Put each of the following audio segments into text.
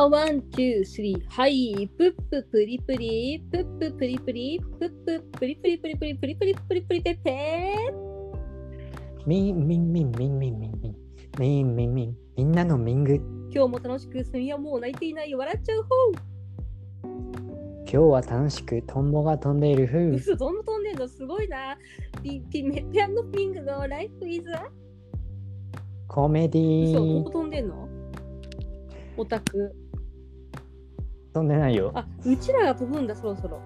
あ、ワン、ツー、スリー。はい。プッププリプリ。プッププリプリ。プッププリプリプリプリプリプリプリプリペペみんみんみんみんみんみんみんみんみんみんみんなのミング今日も楽しく、セミはもう泣いていない。笑っちゃう方。今日は楽しくトンボが飛んでいる風嘘、どんどん飛んでんのすごいな。ピピメペアのピングのライフイズコメディ嘘、どーこ飛んでんのオタク。飛んでないよ。あ、うちらが飛ぶんだ、そろそろ。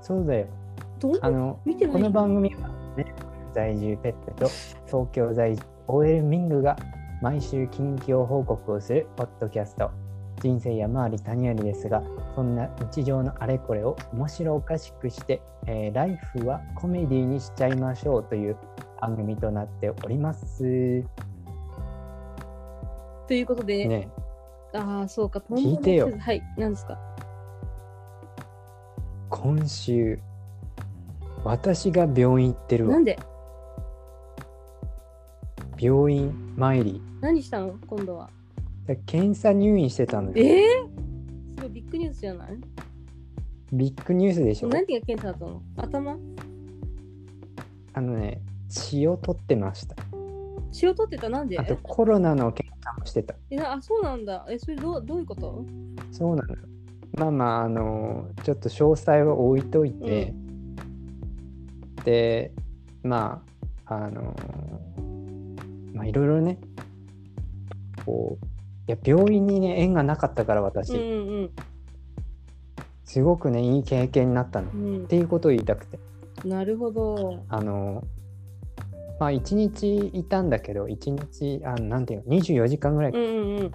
そうだよ。あの見てない。この番組はね在住ペッペと東京在住 OL ミングが毎週近況報告をするポッドキャスト。人生山あり谷ありですがそんな日常のあれこれを面白おかしくして、えーライフはコメディにしちゃいましょうという番組となっております。ということで、ねああ、そうか、ト聞いてよ。はい、何ですか？今週私が病院行ってるわ。なんで？病院参り。何したの？今度は。検査入院してたのよ。ええすごいビッグニュースじゃない？ビッグニュースでしょ。何が検査だったの？頭？あのね血を取ってました。血を取ってた？なんで？あとコロナのしてた。えなあ、そうなんだ。え、それどうどういうこと？そうなのよ。まあまああのちょっと詳細は置いといて、でまああのまあいろいろねこういや病院にね縁がなかったから私、うんうんすごくねいい経験になったの、っうん。ていうことを言いたくて。なるほど。あのまあ1日いたんだけど1日あなんていうの24時間ぐらいうんうんうん。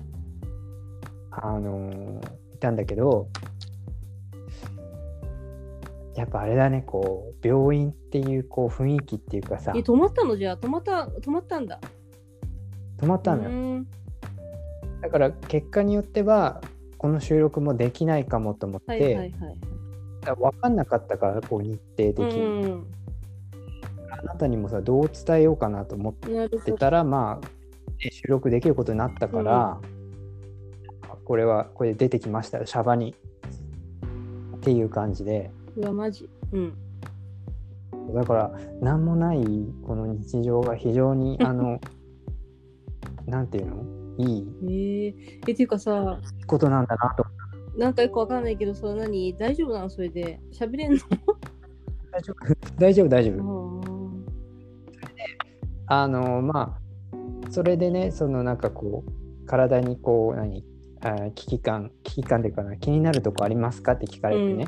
あのいたんだけどやっぱあれだねこう病院っていうこう雰囲気っていうかさ。え、止まったの？じゃあ止まった、止まったんだ。止まったのよ、うん。だから結果によってはこの収録もできないかもと思って、はいはいはい。分かんなかったからこう日程的うに、んあなたにもさどう伝えようかなと思っ。てたらまあね収録できることになったから、これはこれで出てきましたシャバに。っていう感じで。うわ、マジ。うん。だから何もないこの日常が非常に あのなんていうの？いい。えー、え、っていうかさ、ことなんだなと。なんかよくわかんないけど、それ何？大丈夫なの？それで。喋れんの？大丈夫。大丈夫大丈夫ああのまあそれでねそのなんかこう体にこう何あ危機感危機感っていうかな気になるとこありますかって聞かれてね、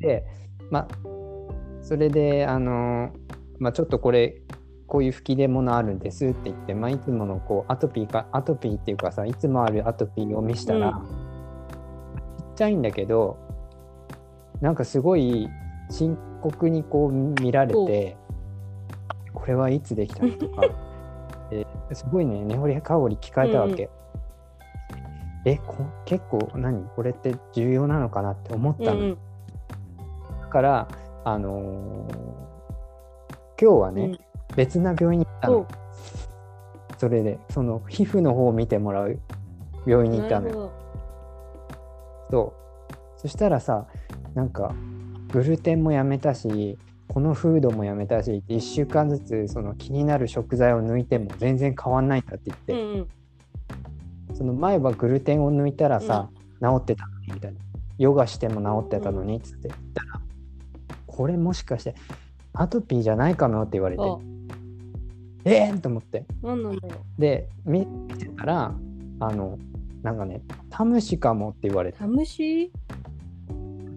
でまあそれであのまあちょっとこれこういう吹き出物あるんですって言って、まあ、いつものこうアトピーかアトピーっていうかさいつもあるアトピーを見したら、うちっちゃいんだけどなんかすごい深刻にこう見られてこれはいつできたのとか ですごいね根掘り葉掘り聞かれたわけ。えこ結構何？これって重要なのかなって思ったの。うんうん。だから、あのー今日はね、うん別な病院に行ったのそれでその皮膚の方を見てもらう病院に行ったのよ。そうそしたらさなんかグルテンもやめたしこのフードもやめたし1週間ずつその気になる食材を抜いても全然変わんないんだって言って、うんうん。その前はグルテンを抜いたらさ、治ってたのにみたいな。ヨガしても治ってたのにっつって。言ったら、これもしかしてアトピーじゃないかもって言われてあ、えー、と思って。で見てたらあのなんかねタムシかもって言われて。タムシ？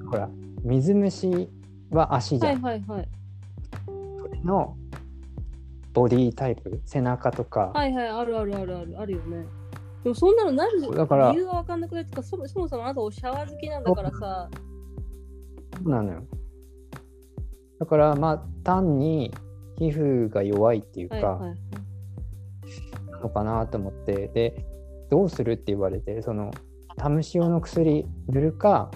ほら水虫は足じゃん、はいはいはい。それのボディタイプ？背中とか、はいはい、あるあるあるある、あるよね。でもそんなのなるだから理由がわかんなくないとかそもそもそもあなたおシャワー好きなんだからさ、そうなのよだからまあ単に皮膚が弱いっていうか、はいはい。なのかなと思ってでどうするって言われてそのタムシ用の薬塗るか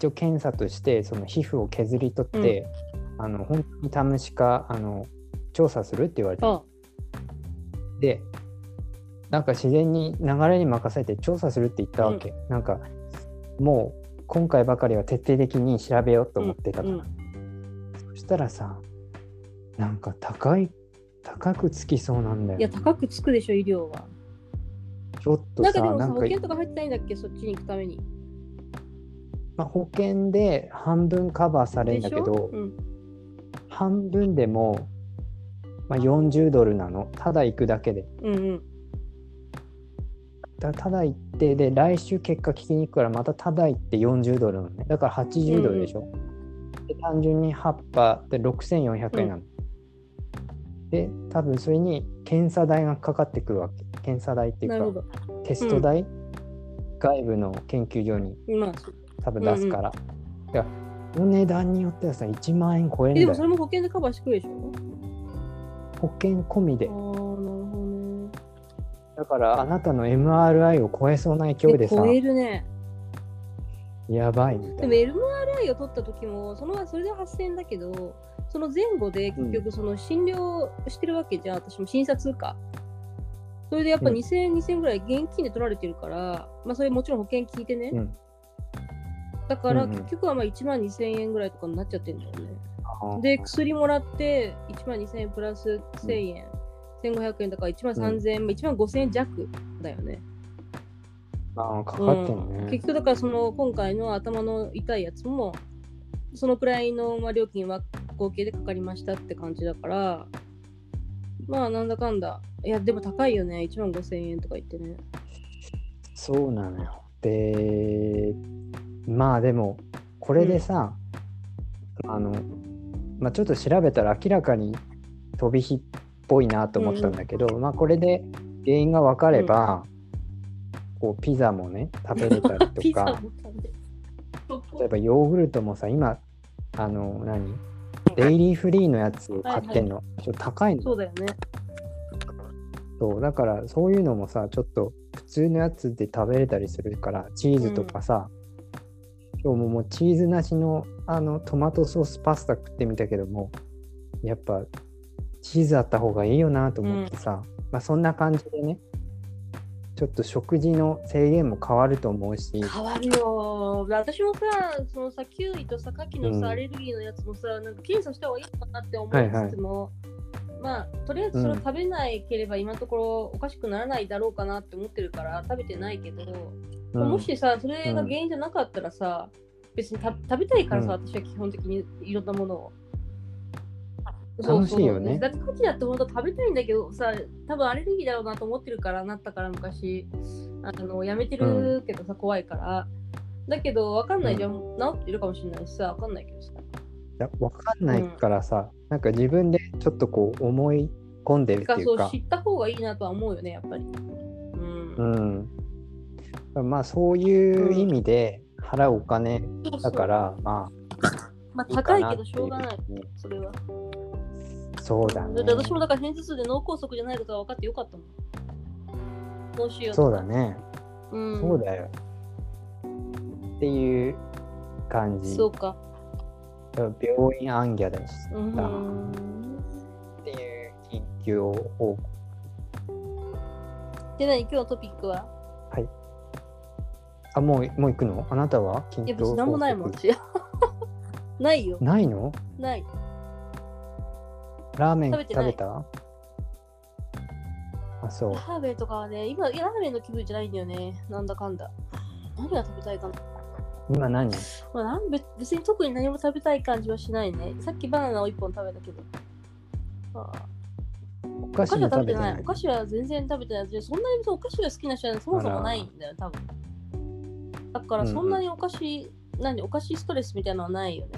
一応検査としてその皮膚を削り取って、あの本当にタムシかあの調査するって言われてあ、でなんか自然に流れに任せて調査するって言ったわけ、なんかもう今回ばかりは徹底的に調べようと思ってたから、うん。そしたらさなんか高い高くつきそうなんだよ、いや、高くつくでしょ、医療は。ちょっとなんかでもさ、保険とか入ってないんだっけ、そっちに行くために。まあ、保険で半分カバーされるんだけどょ、うん、半分でも、まあ、40ドルなの。ただ行くだけで。うんうん。だただ行ってで来週結果聞きに行くからまたただ行って40ドルなのね。だから80ドルでしょ、で単純に8波で6400円なの、で多分それに検査代がかかってくるわけ。検査代っていうか。テスト代、外部の研究所に。まあ、多分出すから、いやお値段によってはさ1万円超えるんだよ。えでもそれも保険でカバーしてくるでしょ？保険込みで。ああ、なるほどね。だからあなたの MRI を超えそうな勢いでさ。超えるね。やばいみたでも MRI を取った時も、そのそれで8000円だけど、その前後で結局その診療してるわけじゃん、私も診察か。それでやっぱうん。2000円、2000円ぐらい現金で取られてるから、まあそれもちろん保険聞いてね。うんだからうんうん。結局はまあ1万2000円ぐらいとかになっちゃってるんだよね。で、薬もらって1万2000円プラス1000円、1500円だから1万3000円、まあ1万5000円弱だよね。あーかかってんね、うん。結局だからその今回の頭の痛いやつもそのくらいのまあ料金は合計でかかりましたって感じだからまあなんだかんだ。いやでも高いよね。1万5000円とか言ってね。そうなのよ。でまあでもこれでさ、あの、まあ、ちょっと調べたら明らかに飛び火っぽいなと思ったんだけど、まあこれで原因が分かれば、こうピザもね食べれたりとか 例えばヨーグルトもさ今あの何？デイリーフリーのやつを買ってんの、ちょっと高いの。そうだよね。そうだからそういうのもさちょっと普通のやつで食べれたりするからチーズとかさ、今日ももうチーズなしのあのトマトソースパスタ食ってみたけどもやっぱチーズあった方がいいよなと思ってさ、まあそんな感じでねちょっと食事の制限も変わると思うし。変わるよ。私もさそのさキウイとさ牡蠣のさ、うん。アレルギーのやつもさなんか検査した方がいいのかなって思いつつも、まあとりあえずそれを食べないければ今のところおかしくならないだろうかなって思ってるから食べてないけど、うん。もしさそれが原因じゃなかったらさ、別にた食べたいからさ、うん。私は基本的にいろんなものを。楽しいよね。だって牡蠣だって本当食べたいんだけどさ多分アレルギーだろうなと思ってるからなったから昔。あのやめてるけどさ、怖いから。だけどわかんないじゃん、治ってるかもしれないしさわかんないけどさ分かんないからさ、なんか自分でちょっとこう思い込んでるっていうか。かそう知った方がいいなとは思うよねやっぱり。うん、うん、まあそういう意味で払うお金だから、ままああいいか高いけどしょうがないねそれは。そうだね。だって私もだから偏頭痛で脳梗塞じゃないことが分かってよかったもん。どうしようそうだね、うん、そうだよ。っていう感じ。そうか。病院暗ギャでした、うん。っていう緊急報告で、何今日のトピックは？あもうもう行くの？あなたは？緊いや、急報告別に何もないもん、私。ないよ。ないの？ない。ラーメン食べた？あそうラーメンとかはね、今、いやラーメンの気分じゃないんだよね。なんだかんだ。何が食べたいかな。今何？まあ、なん別別に特に何も食べたい感じはしないね。さっきバナナを1本食べたけど。ああお菓子は食べてな。いいお菓子は全然食べてない。でそんなにお菓子が好きな人はそもそもないんだよ、多分。だからそんなにお菓子、何、お菓子ストレスみたいなのはないよね。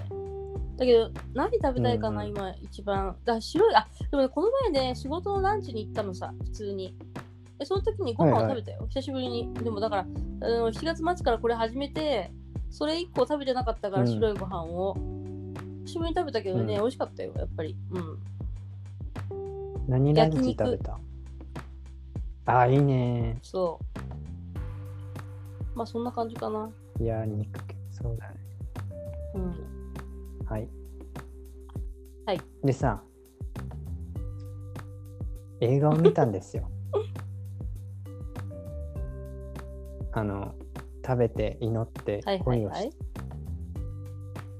だけど、何食べたいかな、うんうん今一番。だ白い、あ、でもね、この前ね、仕事のランチに行ったのさ、普通に。でその時にご飯を食べたよ、久しぶりに。でもだから、あの7月末からこれ始めて、それ以降食べてなかったから、うん白いご飯を。久しぶりに食べたけどね、うん美味しかったよ、やっぱり。うん。何ラ食べた？あいいねそう。まあそんな感じかな。いや肉系そうだねうん。はい。はい。でさ、映画を見たんですよ。あの食べて祈ってはいはい恋をしはい。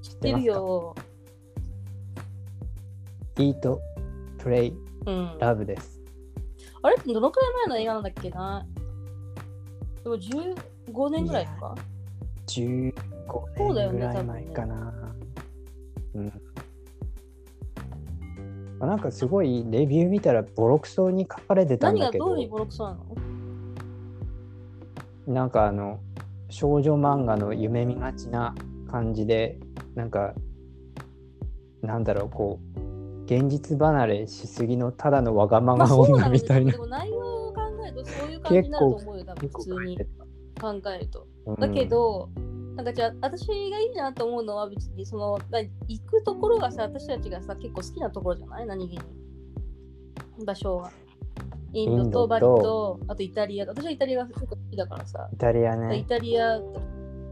知ってるよ。Eat, Pray, うん。Love です。あれってどのくらい前の映画なんだっけな？でも15年ぐらいか？15そうだよね年ぐらい前かな。うん。あなんかすごいレビュー見たらボロクソに書かれてたん何だけどがどういうボロクソなの？なんかあの少女漫画の夢見がちな感じでなんかなんだろうこう現実離れしすぎのただのわがまま女そうなんですみたいな。でも内容を考えるとそういう感じになると思うよ、多分普通に考えると。うんだけど、なんかじゃあ私がいいなと思うのは別にそのな行くところがさ私たちがさ結構好きなところじゃない？何気に。場所は。インドとバリとあとイタリア。私はイタリアが結構好きだからさ、イタリアイねタリア。い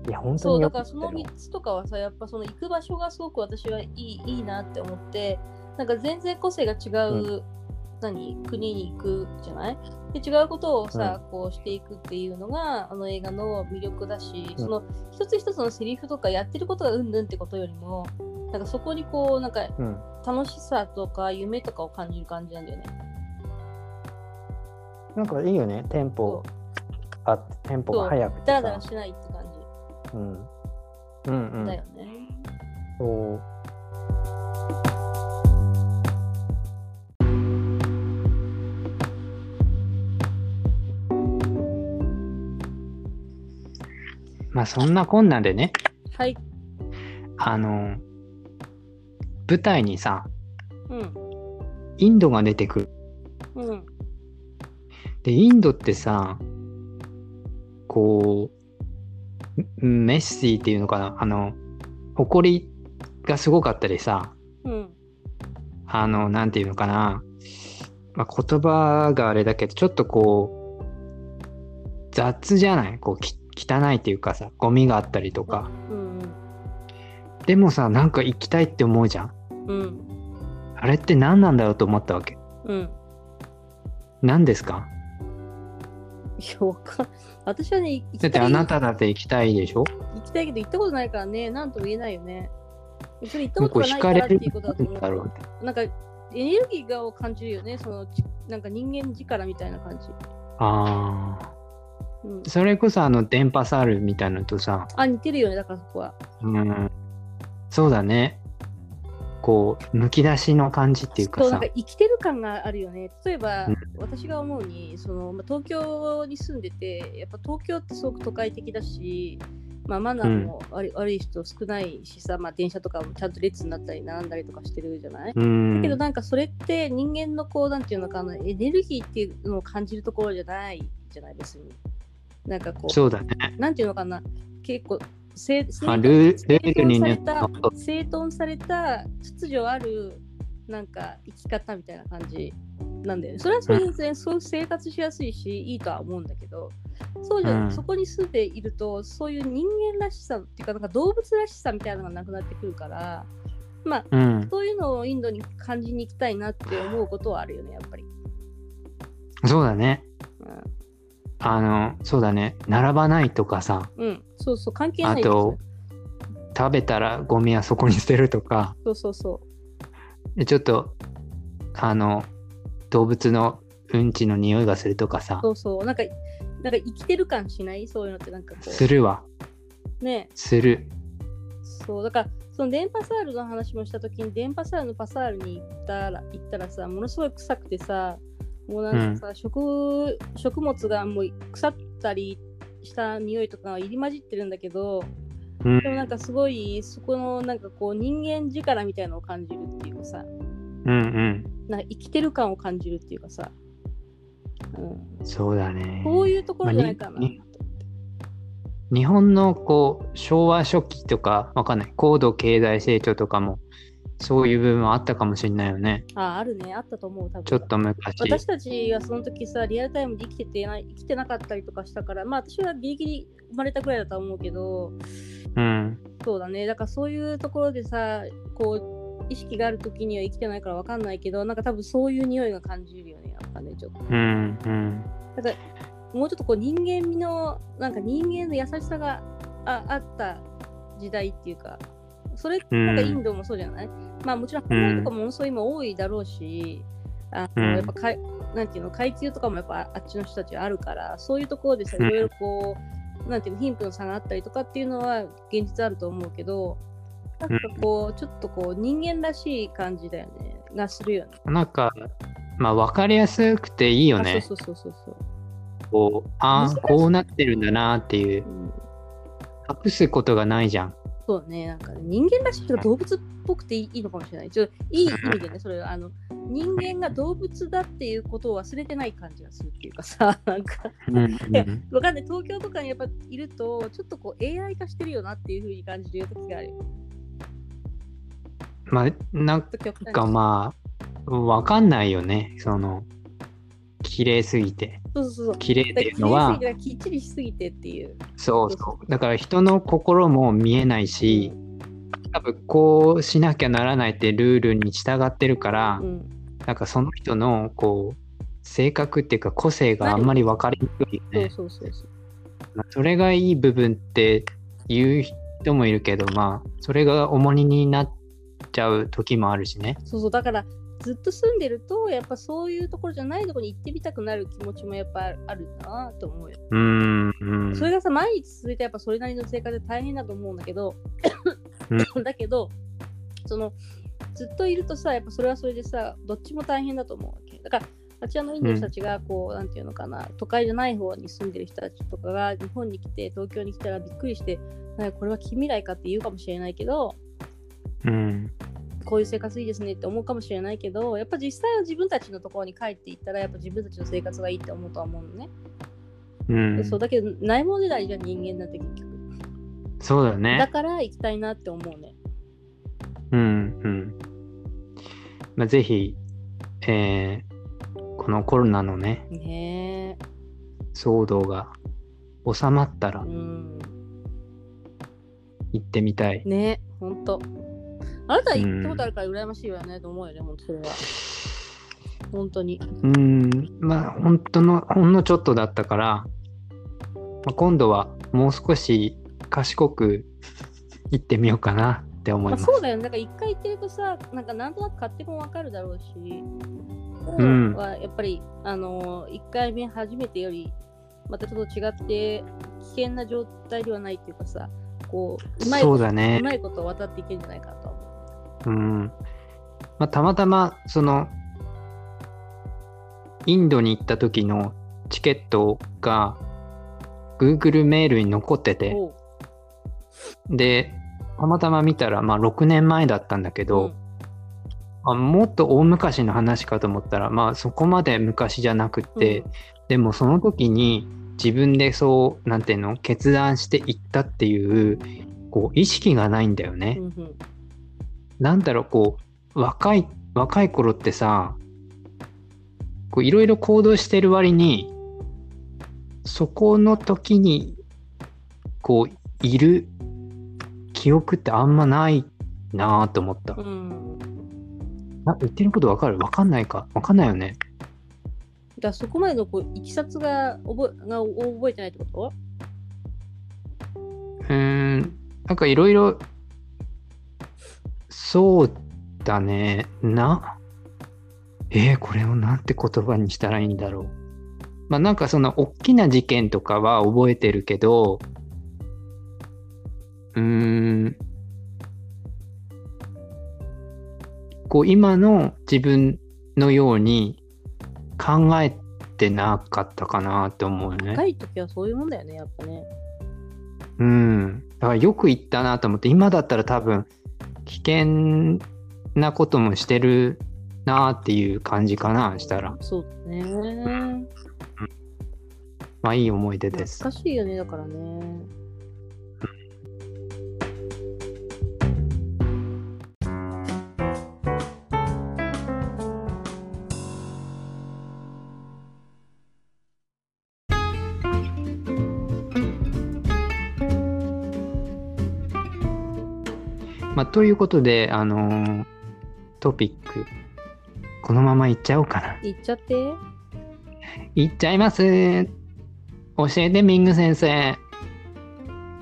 や本当そうだからその3つとかはさやっぱその行く場所がすごく私はいいいいなって思って。なんか全然個性が違う、う何国に行くじゃない？で違うことをさ、こうしていくっていうのがあの映画の魅力だし、その一つ一つのセリフとかやってることがうんぬんってことよりもなんかそこにこうなんかうん。楽しさとか夢とかを感じる感じなんだよね。なんかいいよねテンポ。あってテンポが速くてさ。ダラダラしないって感うん。うんうん。じだよね。そう。まあそんなこんなでね。はい。あの舞台にさうん。インドが出てくる。うん。でインドってさこうメッシーっていうのかな？あの誇りがすごかったりさうん。あのなんていうのかな、まあ、言葉があれだけどちょっとこう雑じゃない？こうき汚いっていうかさゴミがあったりとかうん。でもさなんか行きたいって思うじゃんうん。あれって何なんだろうと思ったわけうん。何ですか？いや、わかん私はね、だってあなただって行きたいでしょ？行きたいけど行ったことないからね、なんとも言えないよね。それ行ったことないからっていうことだと思う。なんかエネルギーがを感じるよね、そのちなんか人間力みたいな感じ。ああうん、それこそあの電波サールみたいなのとさ。あ、似てるよね、だからそこは。うん。そうだねこうむき出しの感じっていうかそう、なんさか生きてる感があるよね。例えば、うん。私が思うに、そのまあ東京に住んでて、やっぱ東京ってすごく都会的だし、まあ、マナーも悪い,、悪い人少ないしさ、まあ、電車とかもちゃんと列になったり並んだりとかしてるじゃない、うん。だけどなんかそれって人間のこうなんていうのかなエネルギーっていうのを感じるところじゃないじゃない別に。なんかこうそうだね。なんていうのかな結構整頓された整頓された秩序あるなんか生き方みたいな感じなんだよね。それはそれで全然そう生活しやすいしいいとは思うんだけどそうじゃ、うん。そこに住んでいるとそういう人間らしさっていうかなんか動物らしさみたいなのがなくなってくるからまあうん。そういうのをインドに感じに行きたいなって思うことはあるよねやっぱり。そうだね。うんあのそうだね。並ばないとかさ。うん、そうそう、関係ないあと食べたらゴミはそこに捨てるとか。そうそうそでちょっとあの動物のうんちの匂いがするとかさ。う、そうそう、なんか、なんか生きてる感しない？そういうのってなんかこするわ。う、ね、する。そう、だから、その電波サールの話もしたときに、電波サールのパサールに行ったら、行ったらさ、ものすごい臭くてさ、もうなんかさ、食、食物がもう腐ったりした匂いとかが入り混じってるんだけど、うん。でもなんかすごい、そこのなんかこう、人間力みたいなのを感じるっていうかさ、うんうん。なんか生きてる感を感じるっていうかさ、うん、そうだね。こういうところじゃないかな。まあに日本のこう昭和初期とかわかんない。高度経済成長とかもそういう部分はあったかもしれないよねあ、あるね。あったと思う、多分。ちょっと昔私たちはその時さ、リアルタイムで生きててない生きてなかったりとかしたから、まあ私はギリギリ生まれたくらいだと思うけど、うんそうだね。だからそういうところでさ、こう、意識がある時には生きてないからわかんないけど、なんか多分そういう匂いが感じるよね、やっぱね、ちょっと。うんうんだからもうちょっとこう人間味のなんか人間の優しさがああった時代っていうかそれなんかインドもそうじゃない、まあもちろんハワイとかもものすごい今多いだろうし、あのうんやっぱかいなんていうの階級とかもやっぱあっちの人たちはあるからそういうところでさいうんろいろこう、なんていうの貧富の差があったりとかっていうのは現実あると思うけどなんかこうちょっとこう人間らしい感じだよねがするよね。なんか、まあ、分かりやすくていいよあね。そうそうそうそうそう。こう、ああ、こうなってるんだなっていうう、ん隠すことがないじゃん。そうね、なんかね、人間らしいとか動物っぽくていいのかもしれない。ちょっといい意味でね、それはあの人間が動物だっていうことを忘れてない感じがするっていうかさ、なんか、わかんない、東京とかにやっぱいると、ちょっとこう AI 化してるよなっていうふうに感じる時があるよ。まあ、なんかまあ、わかんないよね。その、綺麗すぎて。そうそうそう。綺麗っていうのはきっちりしすぎてっていう。そうそう。だから人の心も見えないし、多分こうしなきゃならないってルールに従ってるから、うん、なんかその人のこう性格っていうか個性があんまり分かりにくいよね。そうそうそうそう。まあそれがいい部分って言う人もいるけど、まあそれが重荷になっちゃう時もあるしね。そうそうだからずっと住んでるとやっぱそういうところじゃないところに行ってみたくなる気持ちもやっぱあるなと思うよ。うーん。うんそれがさ毎日続いてやっぱそれなりの生活で大変だと思うんだけど、だけどそのずっといるとさやっぱそれはそれでさどっちも大変だと思うわけ。だからあちらのインドの人たちがこう、なんていうのかな都会じゃない方に住んでる人たちとかが日本に来て東京に来たらびっくりしてなんかこれは近未来かって言うかもしれないけどうん。こういう生活いいですねって思うかもしれないけど、やっぱ実際は自分たちのところに帰っていったら、やっぱ自分たちの生活がいいって思うとは思うのね。うんで。そうだけど、ないものねだりじゃん人間なんて結局。そうだだね。から行きたいなって思うね。うんうん。まあ、ぜひ、えーこのコロナのね、ね騒動が収まったらえ。うん。行ってみたい。ねえ、ほんと。あなたは行ったことあるから羨ましいわねと思うよね、ほんとそれは。本当に。うん、まあ本当のほんのちょっとだったから、まあ、今度はもう少し賢く行ってみようかなって思いまあ、ます。そうだよね。だから一回行ってるとさ、なんかなんとなく勝手もわかるだろうし、うんはやっぱり、あのー、1回目初めてより、またちょっと違って、危険な状態ではないっていうかさ、こう、うまいそうだねうまいこと渡っていけるんじゃないかう。うんまあ、たまたまそのインドに行った時のチケットが Google メールに残っててでたまたま見たら、まあ、6年前だったんだけど、うんあもっと大昔の話かと思ったらまあそこまで昔じゃなくって、でもその時に自分でそうなんていうの決断していったっていうこう意識がないんだよね。うんうんなんだろうこう若い若い頃ってさこういろいろ行動してる割にそこの時にこういる記憶ってあんまないなぁと思った。うん。あ言ってることわかる？わかんないか？わかんないよね。だそこまでのこういきさつが覚えが覚えてないってこと？うーんなんかいろいろそうだねな？えー、これをなんて言葉にしたらいいんだろうまあなんかその大きな事件とかは覚えてるけどうーんこう今の自分のように考えてなかったかなって思うよね。若い時はそういうもんだよね、やっぱね。うん。だからよく言ったなと思って、今だったら多分危険なこともしてるなっていう感じかな、したら。そうだね。まあいい思い出です。懐かしいよね、だからね。まあということで、あのートピック、このままいっちゃおうかな。行っちゃって。いっちゃいます教えてミング先生。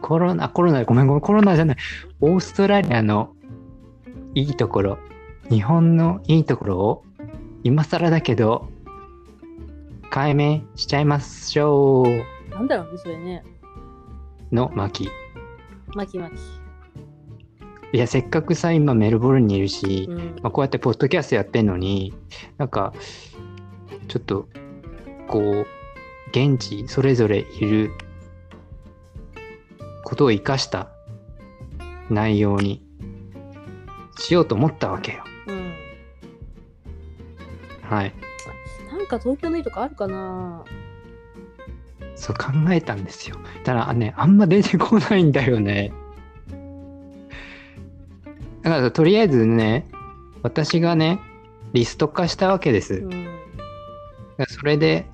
コロナ、コロナ、ごめんごめん、コロナじゃない。オーストラリアのいいところ、日本のいいところを今更だけど解明しちゃいましょうなんだろうね、それね。の巻。まきまき。いや、せっかくさ、今メルボルンにいるし、うん。まあ、こうやってポッドキャストやってんのに、なんか、ちょっと、こう、現地それぞれいることを生かした内容にしようと思ったわけよ。うん。はい。なんか東京のいいとこあるかな？そう考えたんですよ。ただね、あんま出てこないんだよね。だからとりあえずね、私がね、リスト化したわけです。うん。それで、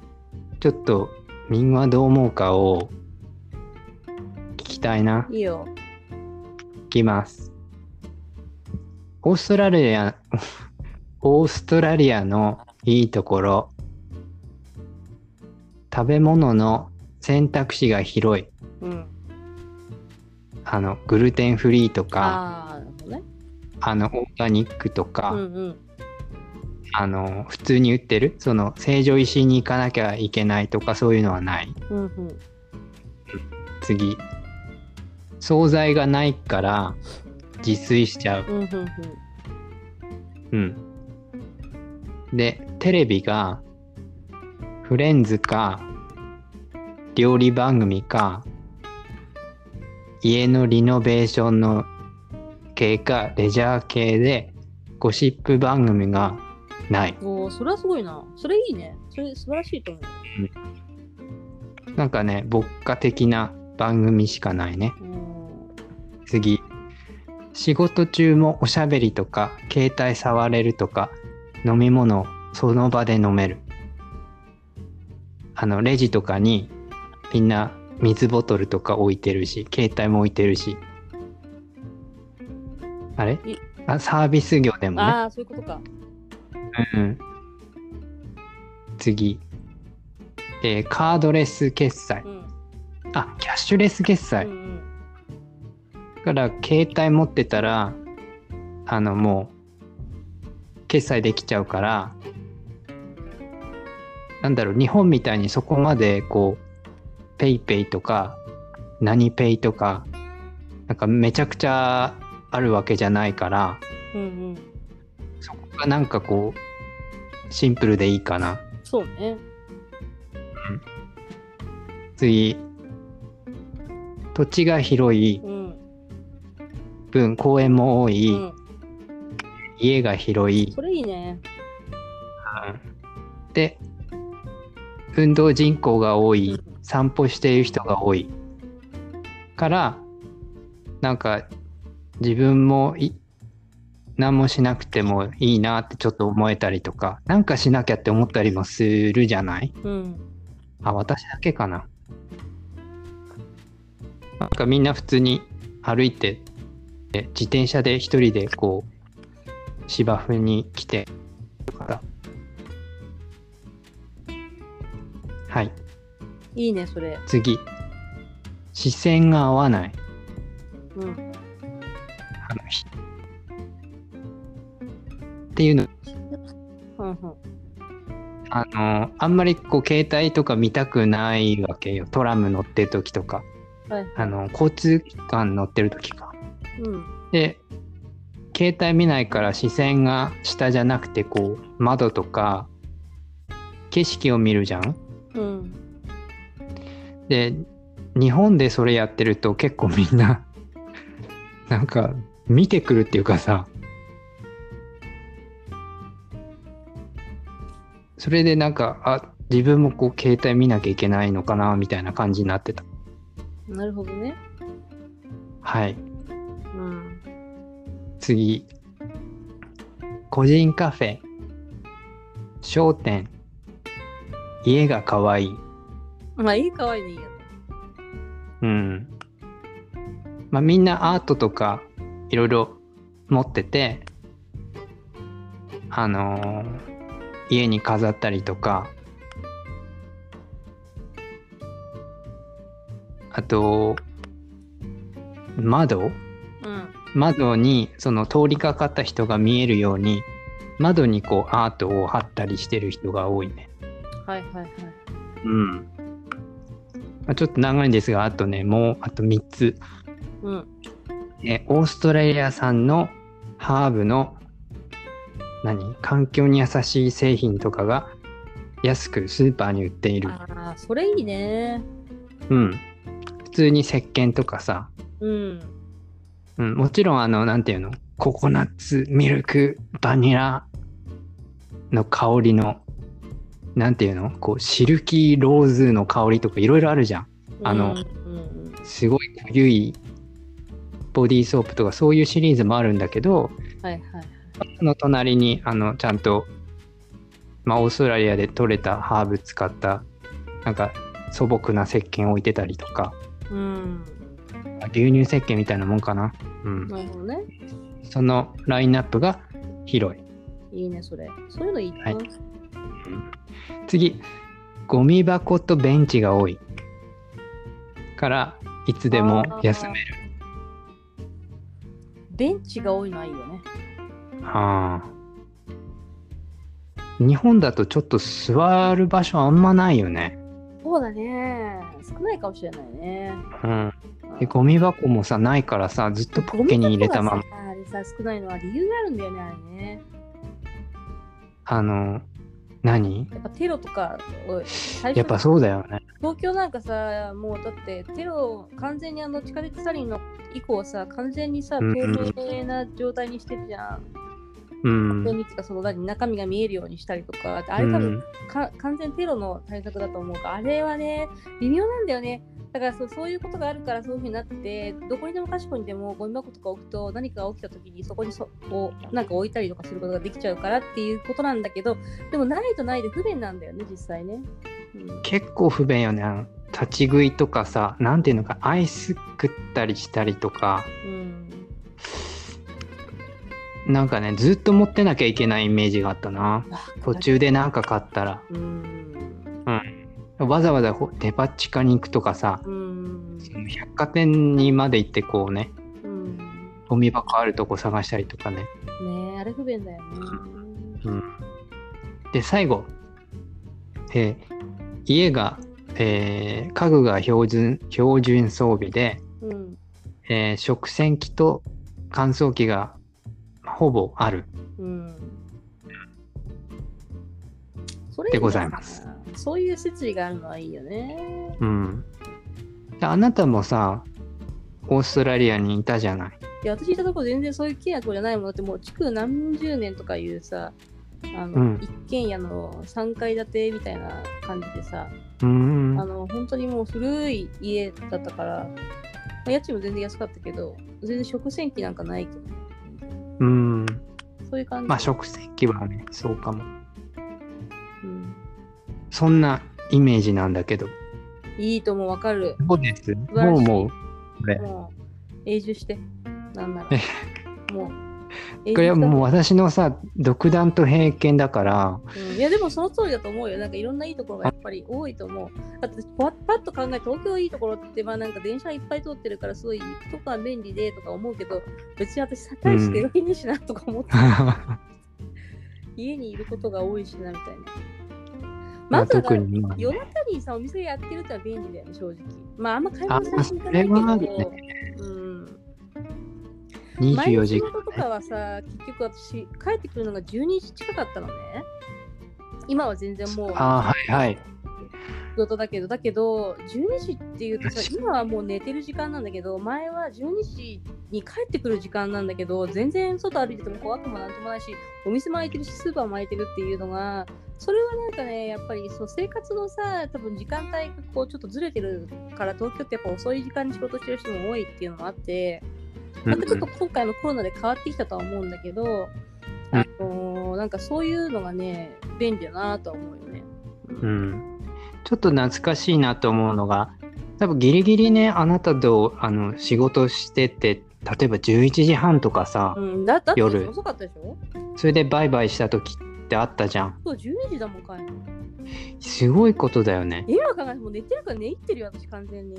ちょっと、みんはどう思うかを聞きたいな。いいよ。いきます。オーストラリア、オーストラリアのいいところ。食べ物の選択肢が広い。うん。あの、グルテンフリーとか。あの、オーガニックとか、うんうん。あの、普通に売ってる、その、成城石井に行かなきゃいけないとか、そういうのはない。うんうん。次。惣菜がないから、自炊しちゃう。うんうんうん。で、テレビが、フレンズか、料理番組か、家のリノベーションの系か、レジャー系で、ゴシップ番組がない。うん。おお、それはすごいな。それいいね。それ素晴らしいと思う。なんかね、牧歌的な番組しかないね。うん。次。仕事中もおしゃべりとか、携帯触れるとか、飲み物をその場で飲める。あの、レジとかにみんな水ボトルとか置いてるし、携帯も置いてるし。あれ？いあサービス業でもね。ああ、そういうことか。うん。次。えーカードレス決済う。ん。あ、キャッシュレス決済。うんうん。だから携帯持ってたらあのもう決済できちゃうからなんだろう日本みたいにそこまでこうペイペイとか何ペイとかなんかめちゃくちゃあるわけじゃないからうんうん。そこがなんかこうシンプルでいいかなそうね。次土地が広いうん。分公園も多い、うん。家が広いそれいいね。で運動人口が多いうん散歩している人が多いからなんか自分もい何もしなくてもいいなってちょっと思えたりとかなんかしなきゃって思ったりもするじゃない？うん。あ私だけかななんかみんな普通に歩いてで自転車で一人でこう芝生に来てはいいいね、それ。次視線が合わないうん。あのひっていうのうんうん。あのあんまりこう携帯とか見たくないわけよトラム乗ってる時とかはい。あの交通機関乗ってる時かうん。で携帯見ないから視線が下じゃなくてこう窓とか景色を見るじゃんうん。で日本でそれやってると結構みんななんか見てくるっていうかさそれでなんかあ自分もこう携帯見なきゃいけないのかなみたいな感じになってた。なるほどね。はい。うん。次。個人カフェ。商店。家が可愛い。まあ、いいかわいいね、いいやうん。まあみんなアートとかいろいろ持ってて、あのー家に飾ったりとか、あと窓？うん窓にその通りかかった人が見えるように窓にこうアートを貼ったりしてる人が多いね。はいはいはいうん。まあ、ちょっと長いんですが、あとね、もうあと3つ。うんえオーストラリア産のハーブの何？環境に優しい製品とかが安くスーパーに売っている。ああそれいいね。うん。普通に石鹸とかさ、うん。うん、もちろんあの、なんていうの？ココナッツ、ミルク、バニラの香りの、なんていうの？こう、シルキーローズの香りとかいろいろあるじゃん。あのうんうんうん。すごい濃ゆいボディーソープとかそういうシリーズもあるんだけど、はいはいその隣にあのちゃんと、まあ、オーストラリアで採れたハーブ使ったなんか素朴な石鹸置いてたりとか。うん。牛乳石鹸みたいなもんかな、うん、なるほどね。そのラインナップが広い。いいねそれ。そういうのいいな、はい。次。ゴミ箱とベンチが多い。からいつでも休めるベンチが多いのはいいよね。はあ日本だとちょっと座る場所あんまないよね。そうだね。少ないかもしれないね。うん。で、ゴミ箱もさ、ないからさ、ずっとポッケに入れたまま。あれさ少ないのは理由があるんだよねあれね。あの、何？やっぱテロとかを最初やっぱそうだよね。東京なんかさもうだってテロ完全にあの地下鉄サリンの以降さ完全にさ透うんうん明な状態にしてるじゃん。うん。透明っていうかその何中身が見えるようにしたりとかあうれ多分ん、か完全テロの対策だと思うからあれはね微妙なんだよね。だからそうそういうことがあるからそういうふうになってどこにでもかしこにでもゴミ箱とか置くと何かが起きた時にそこにそこうなんか置いたりとかすることができちゃうからっていうことなんだけどでもないとないで不便なんだよね実際ね。うん結構不便よね。立ち食いとかさ、なんていうのか、アイス食ったりしたりとか、うんなんかね、ずっと持ってなきゃいけないイメージがあったな。途中でなんか買ったら、うんわざわざほデパ地下に行くとかさ、うんその百貨店にまで行ってこうね、うんゴミ箱あるとこ探したりとかね。ねえあれ不便だよね。うん、で最後、えー家が、えー家具が標準標準装備で、うんえー食洗機と乾燥機がほぼある。うんそれでございます。そういう設備があるのはいいよね。うん、であなたもさオーストラリアにいたじゃない。いや私いたとこ全然そういう契約じゃないもんだってもう築何十年とかいうさあの、うん。一軒家の3階建てみたいな感じでさ、うんあの本当にもう古い家だったから、まあ家賃も全然安かったけど全然食洗機なんかないけどうん。そういう感じ、まあ食洗機はねそうかも。うん、そんなイメージなんだけど。いいともわかる。そうです。もうもうこれ。もう永住して。なんなら。え。もうこれはもう私のさ独断と偏見だから。うん。いやでもその通りだと思うよ。なんかいろんないいところがやっぱり多いと思う。だってパッと考えて東京いいところってまあなんか電車いっぱい通ってるからすごい行くとこは便利でとか思うけど別に私さ大して良いねえしなとか思って、家にいることが多いしなみたいなまず夜中にさお店やってるってのは便利だよね正直。まああんま買いあ物最近行かないけどそれはあるうん。24時前の仕事とかはさ、結局私、帰ってくるのが12時近かったのね。今は全然もうあはいはい。仕事だけど、だけど、12時っていうとさ今はもう寝てる時間なんだけど、前は12時に帰ってくる時間なんだけど、全然外歩いてても怖くもなんともないし、お店も開いてるし、スーパーも開いてるっていうのが、それはなんかね、やっぱりそう生活のさ、多分時間帯がこうちょっとずれてるから、東京ってやっぱ遅い時間に仕事してる人も多いっていうのもあって、なんかちょっと今回のコロナで変わってきたとは思うんだけど、うん。あのーなんかそういうのがね、便利だなとは思うよね。うん、ちょっと懐かしいなと思うのが多分ギリギリねあなたとあの仕事してて例えば11時半とかさ、うん、だだって夜。遅かったでしょ？それでバイバイした時ってあったじゃんそう、12時だもん、帰るの。すごいことだよね今考えてもう寝てるから寝入ってるよ、私完全に。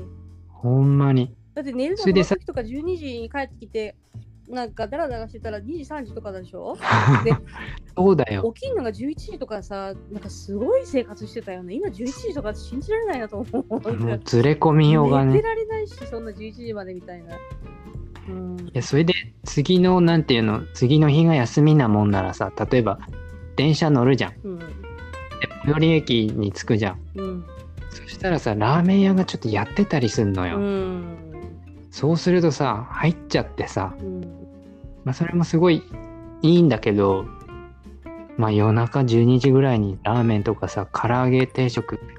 本ほんまに。だって寝るのそれでさの時とか12時に帰ってきて、なんかダラダラしてたら2時、3時とかでしょ？でそうだよ。起きるのが11時とかさ、なんかすごい生活してたよね。今11時とか信じられないなと思う。もうずれ込みようがね寝て。られないし、そんな11時までみたいな。うんいやそれで次のなんていうの次の日が休みなもんならさ例えば電車乗るじゃん。でうん。最寄り駅に着くじゃん。うん。そしたらさラーメン屋がちょっとやってたりすんのうよ、ん。そうするとさ入っちゃってさ、うん。まあ、それもすごいいいんだけどまあ夜中12時ぐらいにラーメンとかさ唐揚げ定食って。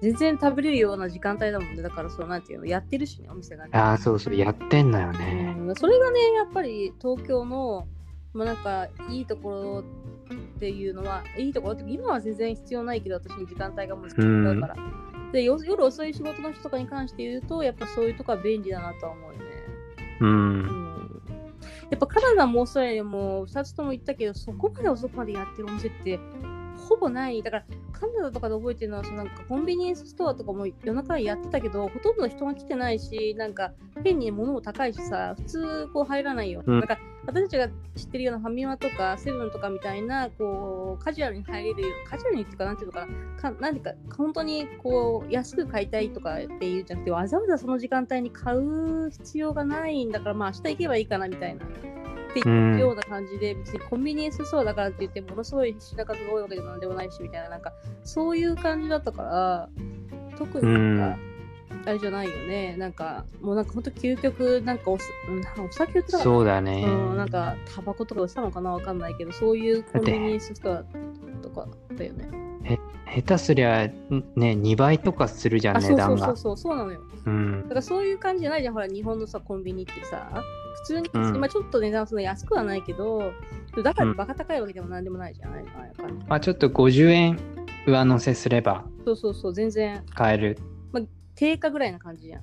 全然食べれるような時間帯だもんね。だから、そうなんていうの、やってるしね、お店がね。ああそうそうやってんのよね、うん、それがね、やっぱり東京の、まあ、なんかいいところっていうのは、いいところって今は全然必要ないけど、私の時間帯がもう違うから。でよ夜遅い仕事の人とかに関して言うと、やっぱそういうとこは便利だなとは思うよね。うんうん、やっぱカナダもオーストラリアも2つとも言ったけど、そこまで遅くまでやってるお店ってほぼない。だからカナダとかで覚えてるのは、そのなんかコンビニエンスストアとかも夜中にやってたけど、ほとんどの人が来てないし、なんか変に物も高いしさ、普通こう入らないよ。うんだから私たちが知ってるようなファミマとかセブンとかみたいな、こうカジュアルに入れるよカジュアルにっていうか、なんていうのかな、か何か本当にこう安く買いたいとかっていうんじゃなくて、わざわざその時間帯に買う必要がないんだから、まあ明日行けばいいかなみたいな。っていうような感じで、別にコンビニエンスストアだからって言って、ものすごい品数が多いわけでもなんでもないし、みたいな、なんか、そういう感じだったから、特になんか、あれじゃないよね。なんか、もうなんか本当究極、なんかおお酒売ってたかなそうだね、うん、なんか、タバコとか売ってたのかなわかんないけど、そういうコンビニエンスストアとかだよね。下手すりゃね2倍とかするじゃん値段がうそうそう、そうなのよ。うんだからそういう感じじゃないじゃん、ほら、日本のさ、コンビニってさ、普通に、うん。今ちょっと値段その安くはないけど、だからバカ高いわけでもなんでもないじゃん、ああいう感じ。まあちょっと50円上乗せすればそうそうそう、全然。買える。定価ぐらいな感じじゃん。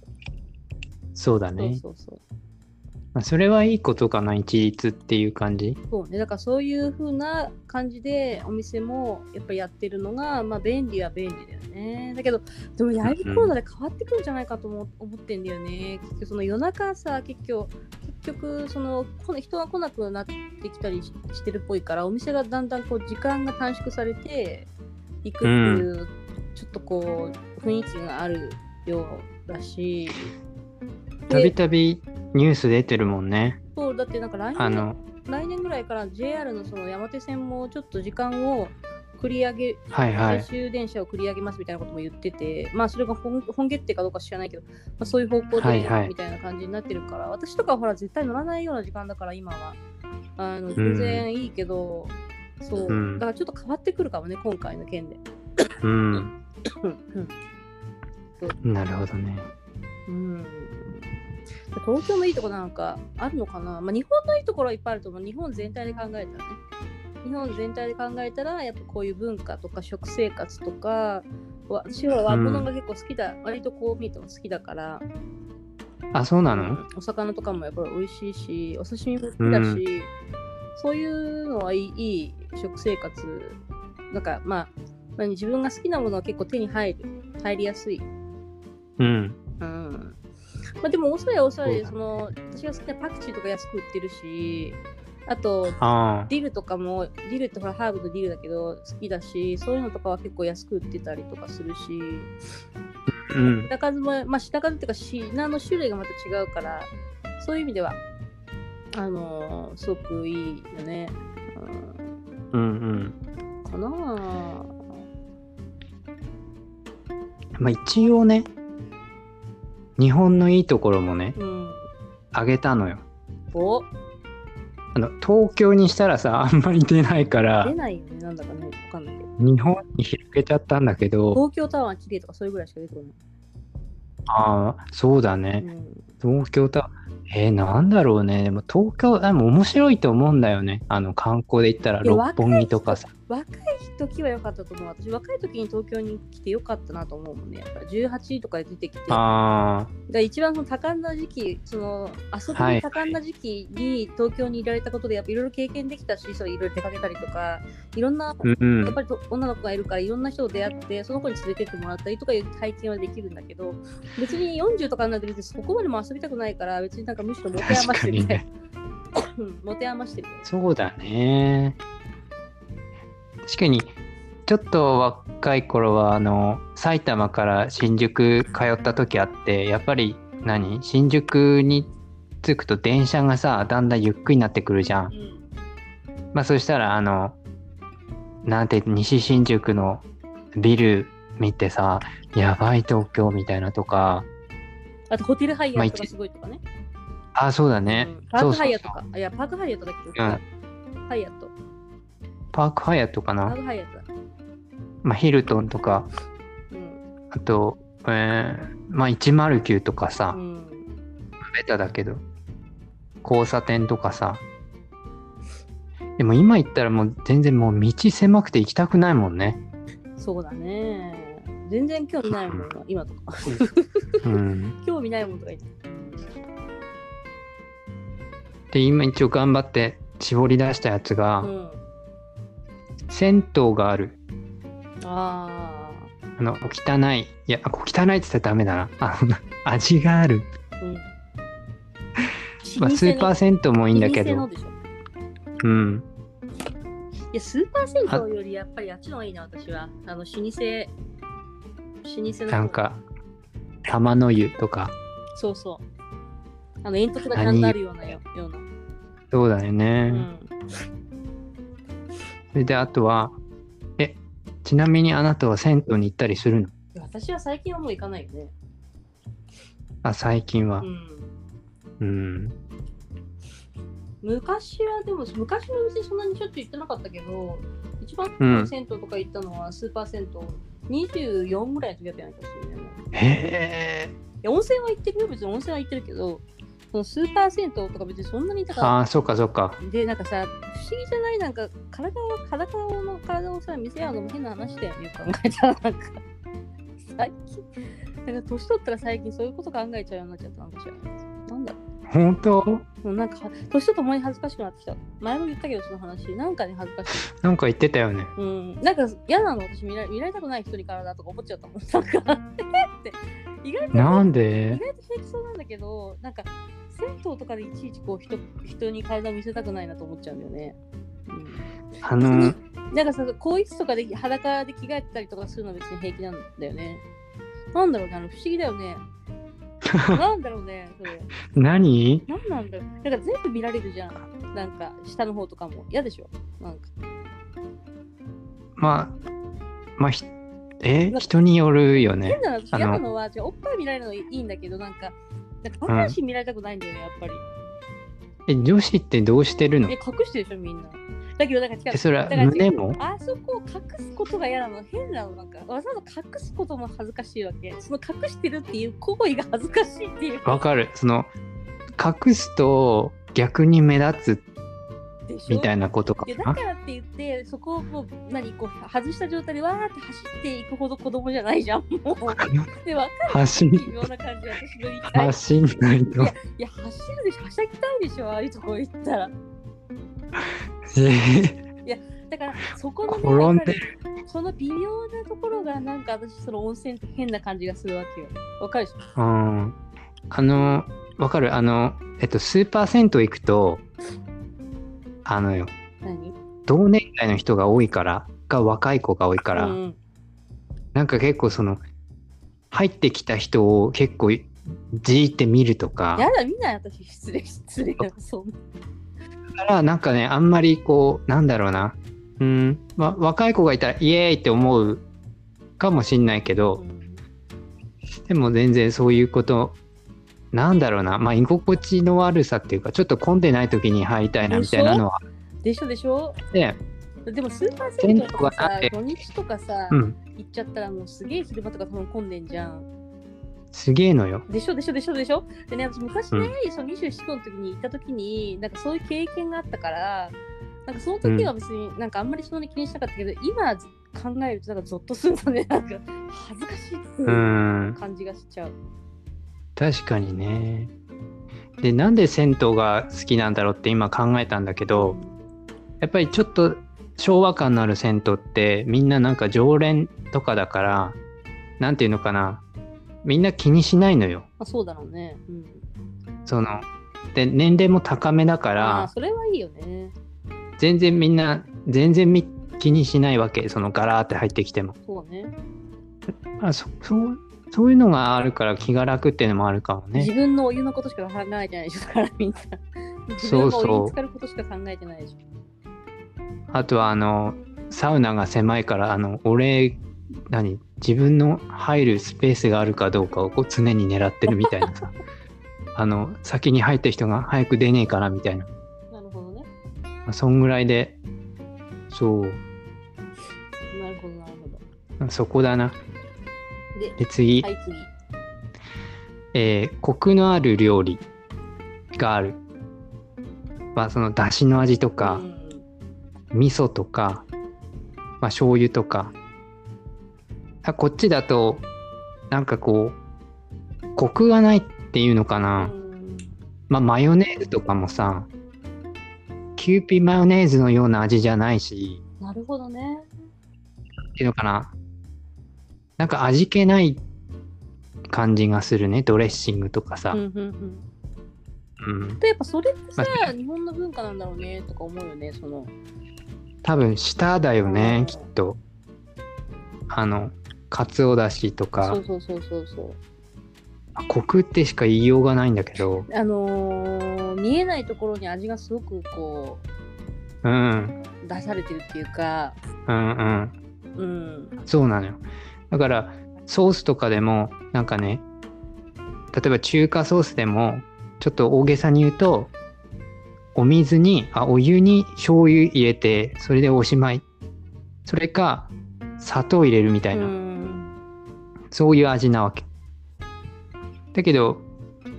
そうだね。そうそうそう。まあ、それはいいことかな一律っていう感じそうね、だからそういう風な感じでお店もやっぱりやってるのが、まあ便利は便利だよね。だけど、でもやりコロナで変わってくるんじゃないかと思思ってんだよね。結局その夜中さ、結局、結局そのこの人が来なくなってきたりししてるっぽいから、お店がだんだんこう時間が短縮されていくっていう、ちょっとこう雰囲気があるようだし。たびたびニュース出てるもんね。そうだってなんか来年あの来年ぐらいから JR のその山手線もちょっと時間を繰り上げ、はいはい。最終電車を繰り上げますみたいなことも言ってて、まあそれが本本決定かどうか知らないけど、まあ、そういう方向ではいはい。みたいな感じになってるから、私とかはほら絶対乗らないような時間だから今は。あの全然いいけど、そう、うん。だからちょっと変わってくるかもね、今回の件で。うん。うん。なるほどね。うん東京のいいとこなんかあるのかな、まあ、日本のいいところはいっぱいあると思う。日本全体で考えたらね。日本全体で考えたら、やっぱこういう文化とか食生活とか、わ私は和物が結構好きだ、割とこう見ると好きだから、あそうなの？うんお魚とかもやっぱり美味しいし、お刺身も好きだし、そういうのはいいいい食生活。なんかまあ、何自分が好きなものは結構手に入る、入りやすい。うんうんまあ、でもオーストラリアはオーストラリアでそその私が好きなパクチーとか安く売ってるしあとあディルとかもディルってほらハーブのディルだけど好きだしそういうのとかは結構安く売ってたりとかするし。あうん。品数もまあ品数っていうか品の種類がまた違うからそういう意味ではあのーすごくいいよね、うんうん。うん、かなあ。まあ一応ね日本のいいところもねうん。あげたのよ。お。あの東京にしたらさあんまり出ないから出ないよね。なんだかねわかんないけど。日本に広げちゃったんだけど東京タワー綺麗とかそういうぐらいしか出てこない。ああそうだね。うん。東京タえー、なんだろうね。でも東京でも面白いと思うんだよね。あの観光で行ったら六本木とかさ若い時は良かったと思う。私、若い時に東京に来て良かったなと思うもんね。やっぱり18とかで出てきて。あが一番その多感な時期、その遊びに多感な時期に東京にいられたことで、やっぱいろいろ経験できたし、そういろいろ出かけたりとか、いろんな、あ、うんやっぱりと女の子がいるから、いろんな人と出会って、その子に連れてってもらったりとかいう体験はできるんだけど、別に40とかになって別にそこまでも遊びたくないから、別になんかむしろ持て余してるみたいなね。。うん持て余してる。そうだね。確かに、ちょっと若い頃は、あの、埼玉から新宿通った時あって、やっぱり何、新宿に着くと電車がさ、だんだんゆっくりになってくるじゃんう。ん。まあそしたら、あの、なんて、西新宿のビル見てさ、やばい東京みたいなとか、あと、ホテルハイヤーとかすごいとかね。あ、そうだね。うんパークハイヤーとそうそうか。あいや、パークハイヤーとだっけ、うんハイヤーと。パークハイアットかパーな。クハイヤーとだ。まあヒルトンとか、うん。あと、えー、まあ109とかさ、うん。ベタだけど交差点とかさでも今行ったらもう全然もう道狭くて行きたくないもんねそうだね。全然興味ないもんな、今とか。うん興味ないもんとか言って。で今一応頑張って絞り出したやつが、うん。銭湯があるああの汚いいや汚いって言ったらダメだなあの 味がある、あ。うん。まあ、スーパー銭湯もいいんだけどうんいや、スーパー銭湯よりやっぱりあっちの方がいいな、私は。あの、老舗、老舗の。なん。か玉の湯とかそうそう。あの、煙突がちゃんとあるようなよような。そうだよね、うん。それであとはえちなみにあなたは銭湯に行ったりするの？私は最近はもう行かないよね。あ最近は。うん。うん。昔はでも昔の店そんなにしょっちゅう行ってなかったけど一番うん銭湯とか行ったのはスーパー銭湯。24ぐらいの時だったような気がするね。へえいや温泉は行ってるよ。別に温泉は行ってるけどそのスーパー銭湯とか別にそんなにだかああ、そうかそうか。らでなんかさ不思議じゃないなんか体を体の体をさ見せ合うのも変な話だよね考えたらなんか最近なんか年取ったら最近そういうこと考えちゃうようになっちゃったなんか知らなんだろう本当？もうなんか、年とともに恥ずかしくなってきた。前も言ったけど、その話。なんかね、恥ずかしい。なんか言ってたよね。うん。なんか、嫌なの、私見ら、見られたくない人に体とか思っちゃったもん。なんか、って。意外と、なん意で外と平気そうなんだけど、なんか、銭湯とかでいちいちこう人、人に体を見せたくないなと思っちゃうんだよね。うん。あの、なんかさ、更衣室とかで裸で着替えてたりとかするのは別に平気なんだよね。なんだろうね、あの不思議だよね。なんだろうね、それ。何？なんなんだろう。なんか全部見られるじゃん。なんか下の方とかも。嫌でしょ？なんか。まあ、まあ、ひえ？人によるよね変。なの嫌なのは、じゃあおっぱい見られるのいいんだけど、なんか、なんか見られたくないんだよね、やっぱり。え、女子ってどうしてるの？え、隠してるでしょ、みんな。だけど、なんか違う。え、それは胸も？あそこを隠すことが嫌なの。変なの。なんか、わざわざ隠すことも恥ずかしいわけ。その隠してるっていう行為が恥ずかしいっていう。わかる。その、隠すと逆に目立つみたいなことかいやだな。からって言って、そこをもう何こう外した状態でわーって走っていくほど子供じゃないじゃん。もう。で、わかる微妙な感じ、私の言いたい。走んないと。いや、走るでしょ、はしゃぎたいでしょ、ああいうとこ行ったら。えだから、そこの、ね、その微妙なところが、なんか私、その温泉って変な感じがするわけよ。わかるでしょ？うん。あの、わかる？あの、えっと、スーパー銭湯行くと、あのよ、何？同年代の人が多いから、が若い子が多いから、うん、なんか結構その、入ってきた人を結構じーって見るとか、やだ、みんな私、失礼、失礼。そんな。だからなんかね、あんまりこう、なんだろうな、うん、ま、若い子がいたらイエーイって思うかもしんないけど、うん。でも全然そういうこと、なんだろうな、まあ、居心地の悪さっていうか、ちょっと混んでない時に入りたいなみたいなのは。あでしょでしょ？って、でもスーパー銭湯とかさ土日とかさ、うん、行っちゃったらもうすげえ昼間とか多分混んでんじゃん。すげえのよ。でしょでしょでしょでしょ？でね、私昔ね、うその24、5の時に行った時に、なんかそういう経験があったから、なんかその時は別になんかあんまりそんなに気にしなかったけど、今考えるとなんかゾッとするとね、なんか恥ずかしいっていううん。感じがしちゃう。確かにねでなんで銭湯が好きなんだろうって今考えたんだけどやっぱりちょっと昭和感のある銭湯ってみんななんか常連とかだからなんていうのかなみんな気にしないのよまあ、そうだろうね。うん。そので年齢も高めだからそれはいいよね。全然みんな全然み気にしないわけそのガラーって入ってきてもそうね。あそそうそういうのがあるから気が楽っていうのもあるかも自ね分のお湯のことしか考えてないでしょ、だからみんな。自分がお湯に浸かることしか考えてないでしょ。あとはあのサウナが狭いからあの俺何？自分の入るスペースがあるかどうかをこう常に狙ってるみたいなさ あの先に入った人が早く出ねえからみたいな、なるほどね。まあ、そんぐらいでそうなるほど、なるほど。そこだなで、で次、はい、次。えーコクのある料理がある。まあその出汁の味とか、うん。味噌とか、まあ、醤油とか。あこっちだとなんかこうコクがないっていうのかな、うん。まあマヨネーズとかもさキューピーマヨネーズのような味じゃないし。なるほどね。っていうのかななんか味気ない感じがするね。ドレッシングとかさ。うん、うんうん。うん、で、やっぱそれってさ、ま日本の文化なんだろうねとか思うよね、その。多分舌だよね、うんきっと。あのかつおだしとそかうそうそうそうそう。コクってしか言いようがないんだけど。あのー見えないところに味がすごくこうん。う出されてるっていうか、うんうん。うん、そうなのよだからソースとかでもなんかね例えば中華ソースでもちょっと大げさに言うとお水にあお湯に醤油入れてそれでおしまい。それか砂糖入れるみたいな、うん、そういう味なわけ。だけど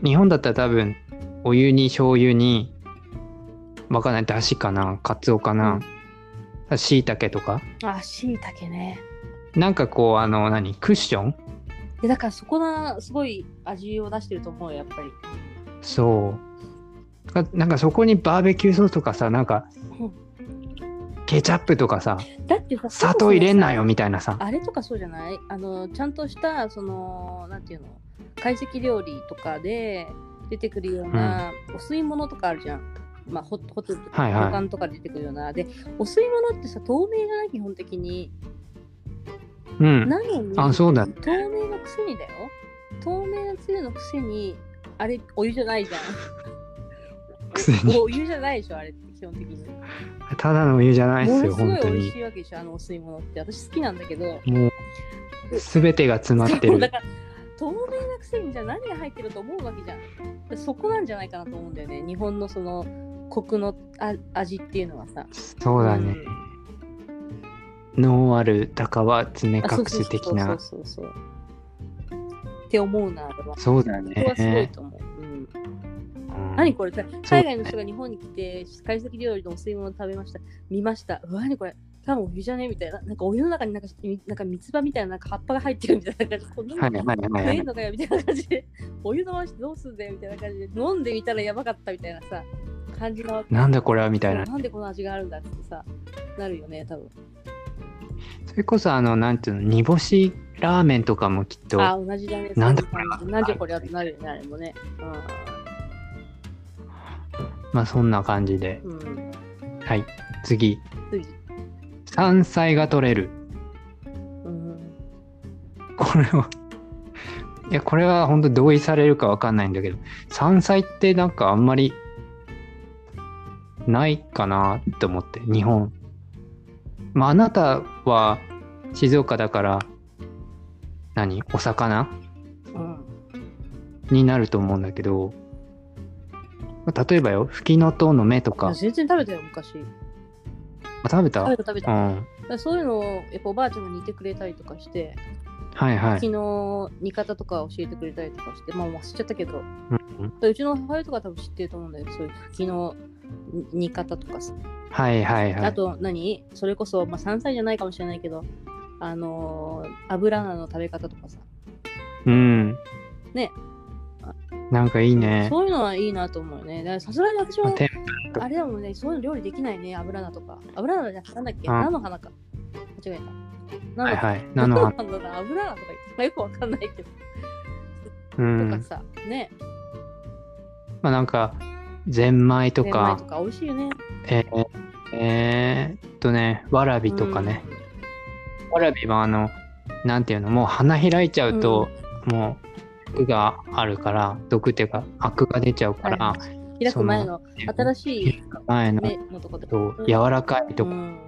日本だったら多分お湯に醤油にわかんないだしかなかつおかなしいたけとか。あ、しいたけね。なんかこうあの何？クッション？でだからそこがすごい味を出してると思うよ、やっぱり。そうななんかそこにバーベキューソースとかさなんかうんケチャップとかさだってさ、砂糖入れんなよみみたいなさあれとかそうじゃない？あの、ちゃんとした、その、なんていうの、懐石料理とかで出てくるような、お吸い物とかあるじゃん。まあ、ホホテルとかはいはい旅館とかで出てくるような。で、お吸い物ってさ、透明じゃない基本的に。うんなのに、あそうだ透明のくせにだよ。透明なつゆのくせに、あれ、お湯じゃないじゃん。お湯じゃないでしょ、あれって基本的に。ただのお湯じゃないですよものすごい本当に美味しいわけでしょ、あのお吸い物って。私好きなんだけど。もう全てが詰まってるそうだから透明なくせにじゃあ何が入ってると思うわけじゃん。でそこなんじゃないかなと思うんだよね。日本のそのコクのあ味っていうのはさ。そうだね、脳ある鷹は爪あそう隠す的なそうそうそうそうって思うな。そうだここはすごいねと思う。うん、うん何これ？海外の人が日本に来て、懐石料理のお吸い物食べました。見ました。うわ、何これ？多分お湯じゃね？みたいな。なんかお湯の中になんかみなんか三つ葉みたいななんか葉っぱが入ってるみたいな感じで。こんなのかよみたいな感じで、お湯のまましてどうすんだよみたいな感じで、飲んでみたらやばかったみたいなさ、感じの。なんだこれはみたいななんでこの味があるんだってさ、なるよね、多分。それこそあのなんていうの煮干しラーメンとかもきっとあ、同じだね。なんだそういう感じなんじゃこれはってなるよね、あれもね。まあそんな感じでうん。うん、はい次次。山菜が取れるうん。これはいやこれは本当同意されるかわかんないんだけど山菜ってなんかあんまりないかなって思って日本まああなたは静岡だから何？お魚？うん。になると思うんだけどまあ例えばよフキノトウの芽とかあ全然食べたよ、昔。あ食べた？食べた食べた。うんらそういうのをやっぱおばあちゃんが煮てくれたりとかして、はいはい昨日煮方とか教えてくれたりとかして、まあ忘れちゃったけど、うんうんうちの母親とか多分知ってると思うんだけど、そういう茎の煮方とかさ。はいはいはい。あと何？それこそ、まあ、山菜じゃないかもしれないけど、あのー油菜の食べ方とかさ。うん。ね。なんかいいね。そういうのはいいなと思うよね。さすがに私も、天あれだもんね、そういうの料理できないね、油菜とか。油菜じゃなんだっけ？あ菜の花か。間違えた。菜のはいはい。菜の花。油菜とか言って、まあよくわかんないけど。うとんか。さ、ね。まあなんか、ゼンマイとかゼンマイと、か美味しいよね。えーえーっとね、わらびとかね。わらびはあの、なんていうの、もう花開いちゃうと、もう、毒があるから、毒っていうか、アクが出ちゃうから、うん。開く前の新しい前の、目のとこで。と柔らかいとか、うん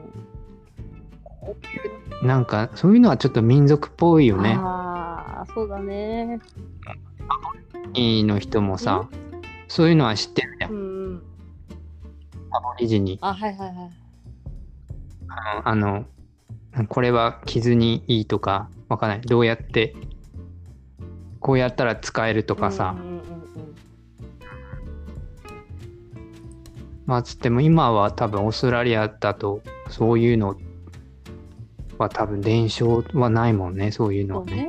なんか、そういうのはちょっと民族っぽいよね。ああ、そうだね。いいの人もさ、そういうのは知ってるじゃ。うんん。アボリジニ。あ、はいはいはい。あの、これは傷にいいとか、わかんない。どうやって、こうやったら使えるとかさ、うんうんうんうんまあつっても今は多分オーストラリアだとそういうのは多分伝承はないもんねそういうのはね。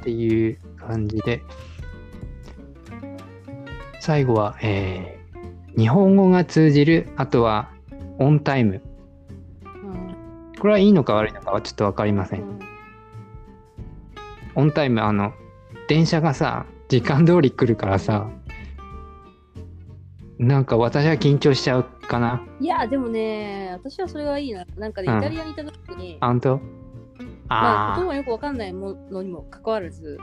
っていう感じで最後は、えー日本語が通じるあとはオンタイム。うん。これはいいのか悪いのかはちょっと分かりません、うん。オンタイムあの電車がさ時間通り来るからさなんか私は緊張しちゃうかな。いや、でもね、私はそれがいいな。なんかね、うん。イタリアにいた時に、あ本当？まあ、あ言葉がよくわかんないものにもかかわらず、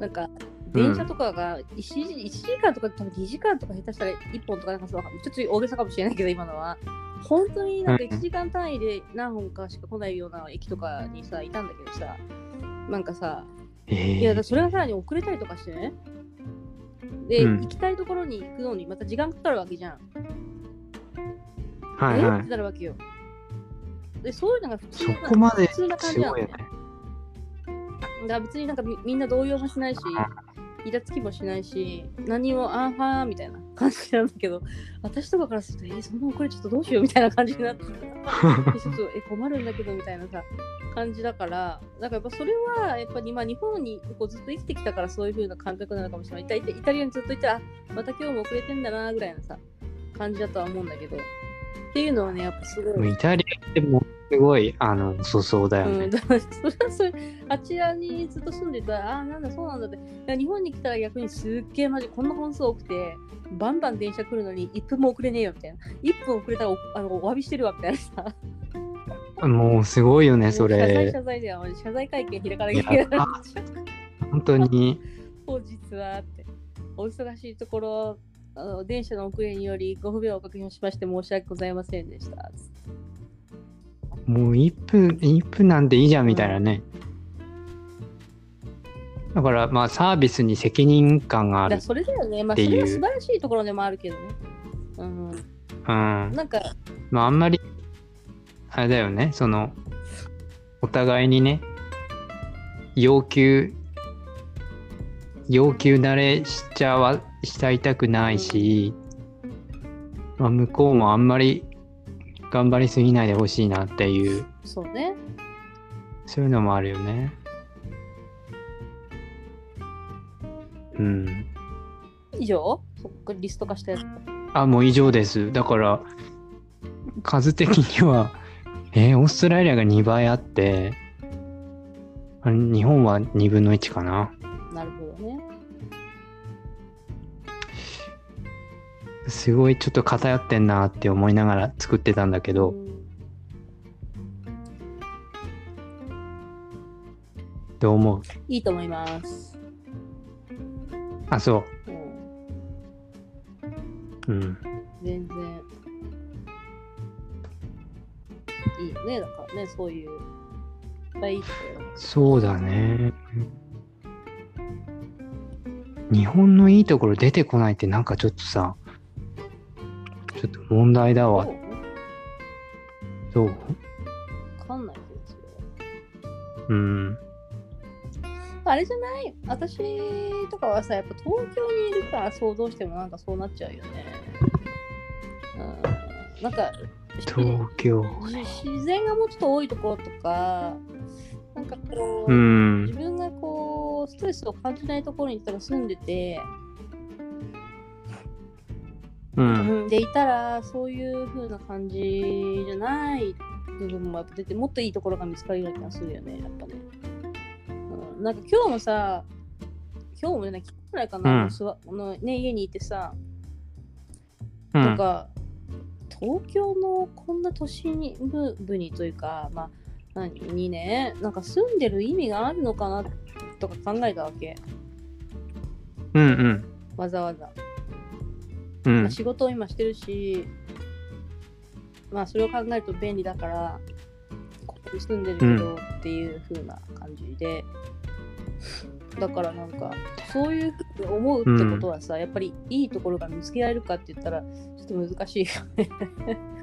なんか、電車とかが1時,、1時間とか多分2時間とか下手したら1本とかなんかそうちょっと大げさかもしれないけど今のは。本当になんかうん1時間単位で何本かしか来ないような駅とかにさいたんだけどさなんかさえー。いやだからそれがさらに遅れたりとかしてね。で、うん。行きたいところに行くのにまた時間かかるわけじゃん、はいはい。えってなるわけよ。でそういうのが普通そな普通な感すじなのね。ごいよね。だ別になんかみみんな動揺もしないし、イラつきもしないし、何もあーはーみたいな感じなんだけど、私とかからすると、えーそんな遅れちょっとどうしようみたいな感じになって、え ちょっとえ困るんだけどみたいなさ、感じだから、だからやっぱそれは、やっぱりまあ日本にこうずっと生きてきたからそういう風な感覚なのかもしれない。イタイイタリアにずっといたら、あまた今日も遅れてんだなぐらいのさ、感じだとは思うんだけど、っていうのはね、やっぱすごい。イタリアってもうすごいあの粗相だよねうん、。だからそれはそれあちらにずっと住んでたら、ああー、なんだ、そうなんだって。日本に来たら逆にすっげえマジ、こんな本数多くて、バンバン電車来るのに1分も遅れねえよみたいな。1分遅れたらおあのお詫びしてるわみたいなさ。もうすごいよねそ謝罪れ。謝罪では謝罪会見開かなきゃいけない。本当に本日はって。お忙しいところ、あの電車の遅れによりご不便をおかけしまして申し訳ございませんでした。もう1分1分なんていいじゃんみたいなね。だからまあサービスに責任感がある。だからそれだよね。まあ、それは素晴らしいところでもあるけどね。うん。うん。なんか、まああんまりあれだよねそのお互いにね要求要求慣れしちゃわしちゃいたくないし、まあ、向こうもあんまり頑張りすぎないでほしいなっていうそうね。そういうのもあるよねうん以上？そっかリスト化したやつ。あもう以上ですだから数的には えーオーストラリアが2倍あってあれ日本は2分の1かななるほどね。すごいちょっと偏ってんなって思いながら作ってたんだけど、うんどう思う？いいと思います。あそうん、ううん全然。いいよね。だからね、そういう。いっぱいいいそうだね日本のいいところ出てこないってなんかちょっとさちょっと問題だわどう？わかんないけど、それは。うんぱあれじゃない？私とかはさ、やっぱ東京にいるから想像してもなんかそうなっちゃうよね。うん、なんか、東京。自然がもうちょっと多いところとか、なんかこう、うん自。分がこう、ストレスを感じないところに住んでて、でいたら、そういう風な感じじゃない部分もやっぱ出て、もっといいところが見つかるような気がするよね、やっぱね。うん、なんか今日もさ、今日もね、昨日くらいかな、うんのね、家にいてさ、うん。なんか、東京のこんな都心部にというか、まあ、何にね、なんか住んでる意味があるのかなとか考えたわけ、うんうん。わざわざ。うんまあ、。仕事を今してるし、まあそれを考えると便利だから、ここに住んでるけどっていう風な感じで、だからなんか、そういうふうに思うってことはさ、やっぱりいいところが見つけられるかって言ったら、ちょっと難しいよね。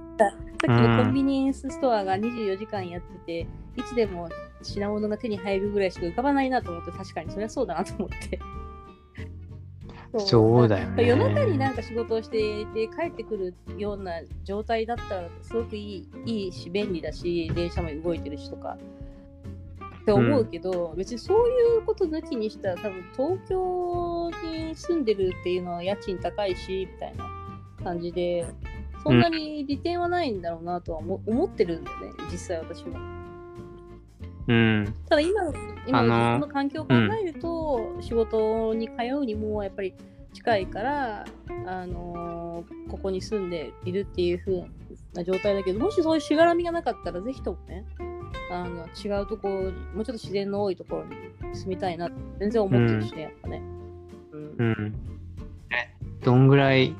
さっきのコンビニエンスストアが24時間やってて、いつでも品物が手に入るぐらいしか浮かばないなと思って、確かにそりゃそうだなと思って。そうだよね。夜中になんか仕事をしていて帰ってくるような状態だったらすごくいいいいし便利だし電車も動いてるしとか。って思うけど、別にそういうこと抜きにしたら多分東京に住んでるっていうのは家賃高いしみたいな感じでそんなに利点はないんだろうなとは思思ってるんだよね実際私も。うん。ただ今の今あのの自分の環境を考えると、仕事に通うにもやっぱり近いから、あのーここに住んでいるっていう風な状態だけどもしそういうしがらみがなかったらぜひともねあの違うところにもうちょっと自然の多いところに住みたいなって全然思ってるしね、やっぱね。うんうん。え、どんぐらい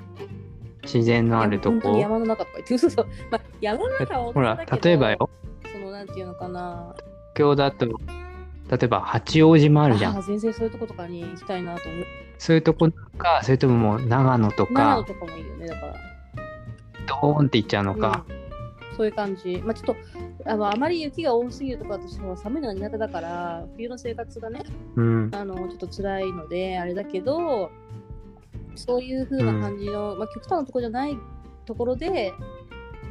自然のあるとこ？いや本当に山の中とか言ってそうそう、まあ、山の中はほら例えばよそのなんていうのかな東京だと、例えば八王子もあるじゃん。全然そういうとことかに行きたいなと思うそういうとこか、それとももう長野とか、長野とかもいいよねだから。ドーンって行っちゃうのか。うん、そういう感じ。まあちょっとあのあまり雪が多すぎるとか私も寒いのが苦手だから冬の生活がねうん。あのちょっと辛いのであれだけどそういう風な感じの、まあ極端なところじゃないところで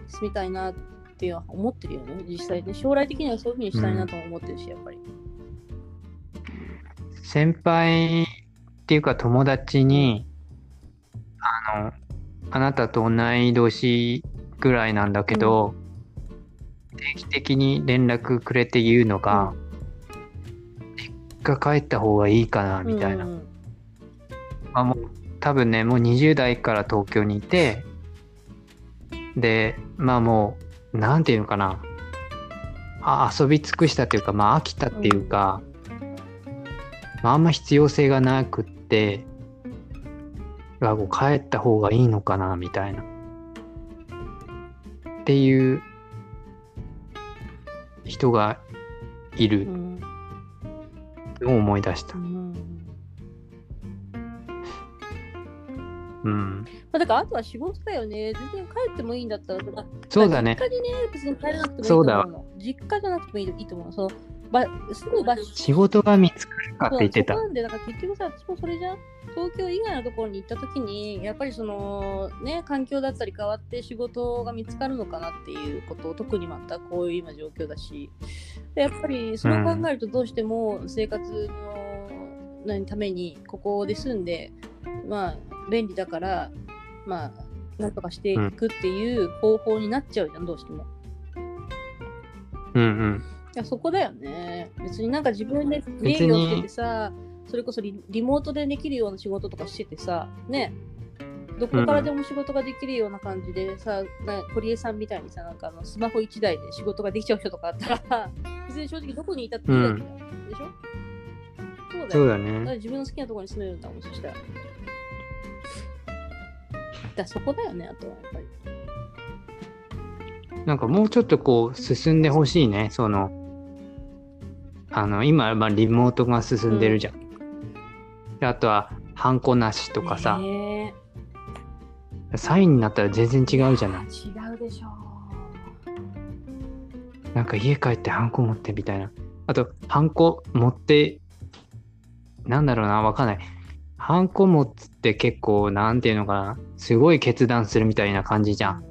住みたいなっていうのは思ってるよね実際ね将来的にはそういう風にしたいなとも思ってるし、やっぱり。先輩っていうか友達に、あの、あなたと同い年ぐらいなんだけど、定期的に連絡くれて言うのが、実家帰った方がいいかな、みたいな。うんまあ、もう多分ねもう20代から東京にいてでまあもうなんていうのかな。あ遊び尽くしたっていうかまあ飽きたっていうか、まあ、あんま必要性がなくってがこう帰った方がいいのかなみたいな。っていう人がいる。うん。のを思い出した。う。ん。うん、まあ、だからあとは仕事だよね。全然帰ってもいいんだったら、まあそうだね実家にね、別に帰らなくてもいいと思うの。実家じゃなくてもいいと思う。そのばすぐ場所仕事が見つかるかって言ってた。なんで、だから結局さ、私もそれじゃん、東京以外のところに行った時に、やっぱりその、ね、環境だったり変わって仕事が見つかるのかなっていうことを、特にまたこういう今状況だし、でやっぱりそれを考えるとどうしても生活の何ためにここで住んで、まあ、便利だから、まあ、なんとかしていくっていう方法になっちゃうじゃん、どうしても。うんうん。いやそこだよね。別になんか自分で別家にをつけてさ、それこそリリモートでできるような仕事とかしててさ、ね、どこからでも仕事ができるような感じでさ、な堀江さんみたいにさ、なんかあのスマホ1台で仕事ができちゃう人とかあったら、別に正直どこにいたっていいわけじゃん。でしょ？そうだよ。そうだね。自分の好きなところに住めるんだもん、そしたら。だそこだよね、あとはやっぱり。なんかもうちょっとこう進んでほしいね。その、あの、今、まあ、リモートが進んでるじゃん。であとは、ハンコなしとかさ、ねサインになったら全然違うじゃない。え違うでしょなんか家帰ってハンコ持ってみたいな。あと、ハンコ持ってなんだろうな、わかんない。ハンコ持つって結構、なんていうのかな、すごい決断するみたいな感じじゃん。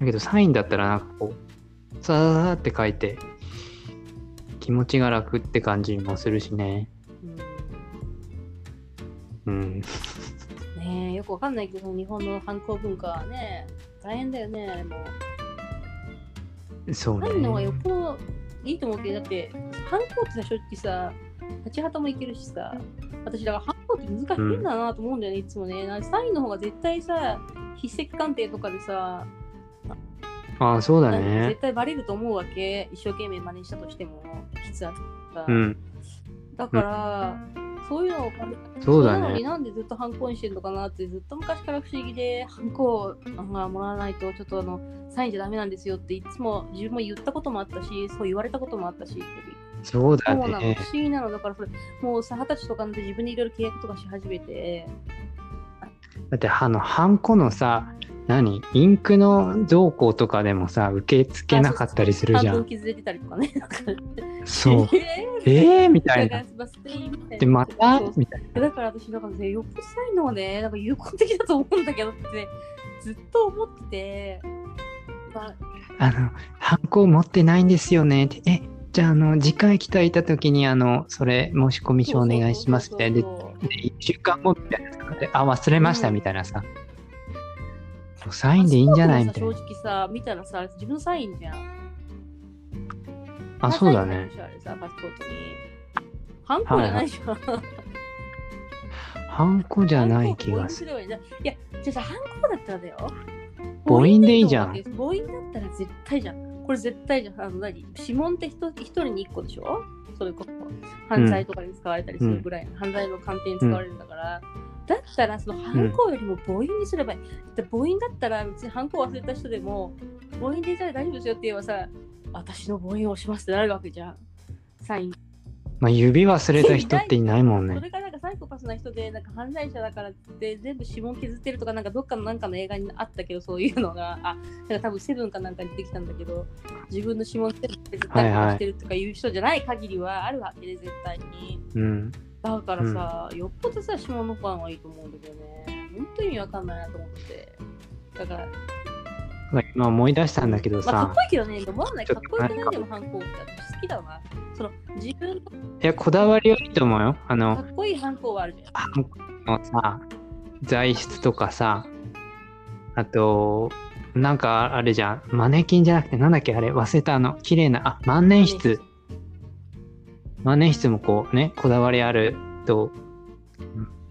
だけど、サインだったらなんかこう、さーって書いて、気持ちが楽って感じもするしね。うんうん。ねえよくわかんないけど日本の反抗文化はね大変だよねもそうねサインの方がよっぽどいいと思うけどだって反抗ってさ正直さ立ち旗もいけるしさ。私だから反抗って難しいんだなと思うんだよね、いつもね。なんかサインの方が絶対さ筆跡鑑定とかでさああ、そうだね。絶。対バレると思うわけ。一生懸命真似したとしても筆圧が、うん。だから、そういうのを考えそうだのになんでずっとハンコにしてるのかなってずっと昔から不思議でハンコがもらわないとちょっとあのサインじゃダメなんですよっていつも自分も言ったこともあったしそう言われたこともあったしそうだそうなのね不。思議なのだからそれもうさ二十歳とかで自分でいろいろ契約とかし始めてだって、あの、ハンコのさ、何？インクの動向とかでもさ、受け付けなかったりするじゃん。半分傷出てたりとかねそう。ええー？みーたいな。で、また？みたいな。だから私なんかねよっぽどサインのはねなんか有効的だと思うんだけどってずっと思ってて、まあ、あの、ハンコ持ってないんですよねって。え、じゃあ、あの、次回来たいたときに、あの、それ、申し込み書お願いしますみたいな。で、そうそうそうで1週間後みたいなあ、忘れましたうんみたいなさ。サインでいいんじゃないみたいな。正直さ見たらさ自分のサインじゃんあ、そうだね。サインなんでしょあれさパスポートにハンコじゃないじゃん、ハンコじゃない気がする。るいやじゃあさハンコだったらだよ母音でいいじゃん母音だったら絶対じゃんこれ絶対じゃんあの何？指紋って一一人に一個でしょ？それこそ犯罪とかに使われたりするぐらい、犯罪の鑑定に使われるんだから、だったらそのハンコよりも母音にすればいい。で母音だったら別にハンコ忘れた人でも母音でじゃあ大丈夫ですよって言えばさ私の母音を押しますってなるわけじゃん。サイン。まあ、指忘れた人っていないもんね。それサイコパスな人でなんか犯罪者だからって全部指紋削ってるとかなんかどっかのなんかの映画にあったけどそういうのがあなんか多分セブンかなんかに出てきたんだけど自分の指紋削って絶対してるとかいう人じゃない限りはあるわけで絶対に。うん。だからさ、よっぽどさ、指紋のファンはいいと思うんだけどね。本当に意味わかんないなと思って。だから、今思い出したんだけどまあ、かっさこ、いいけどね、思わない。かっこよくないでも反抗って私好きだわ。その、自分のいや、こだわりはいいと思うよ。あかの、っこいい反抗はあるじゃん。のさ、材質とかさ、あと、なんかあれじゃん、マネキンじゃなくて、なんだっけ、あれ、忘れた、あの、綺麗な、あ、万年筆。万年筆もこうね、こだわりあると、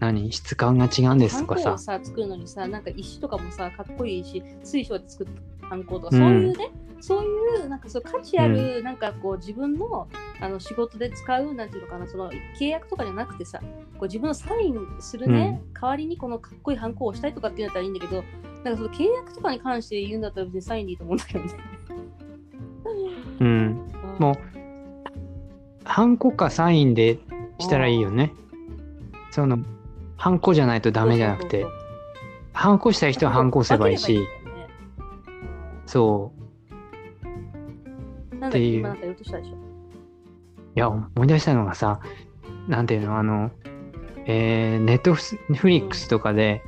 何、質感が違うんですとかささ、作るのにさ、なんか石とかもさ、かっこいいし、水晶で作ったハンコとか、うん。そういうね、そういう、なんかそう価値ある、なんかこう自分のあの仕事で使う、なんていうのかな、その契約とかじゃなくてさ、こう自分のサインするね、代わりにこのかっこいいハンコをしたいとかっていうんだったらいいんだけど、なんかその契約とかに関して言うんだったら別にサインでいいと思うんだけどね。うん。もう、ハンコかサインでしたらいいよね。その、ハンコじゃないとダメじゃなくてハンコしたい人はハンコ押せばいいし、いいねそう。っていう。いや、思い出したのがさ、なんていうの、あの、えー、ネットフリックスとかで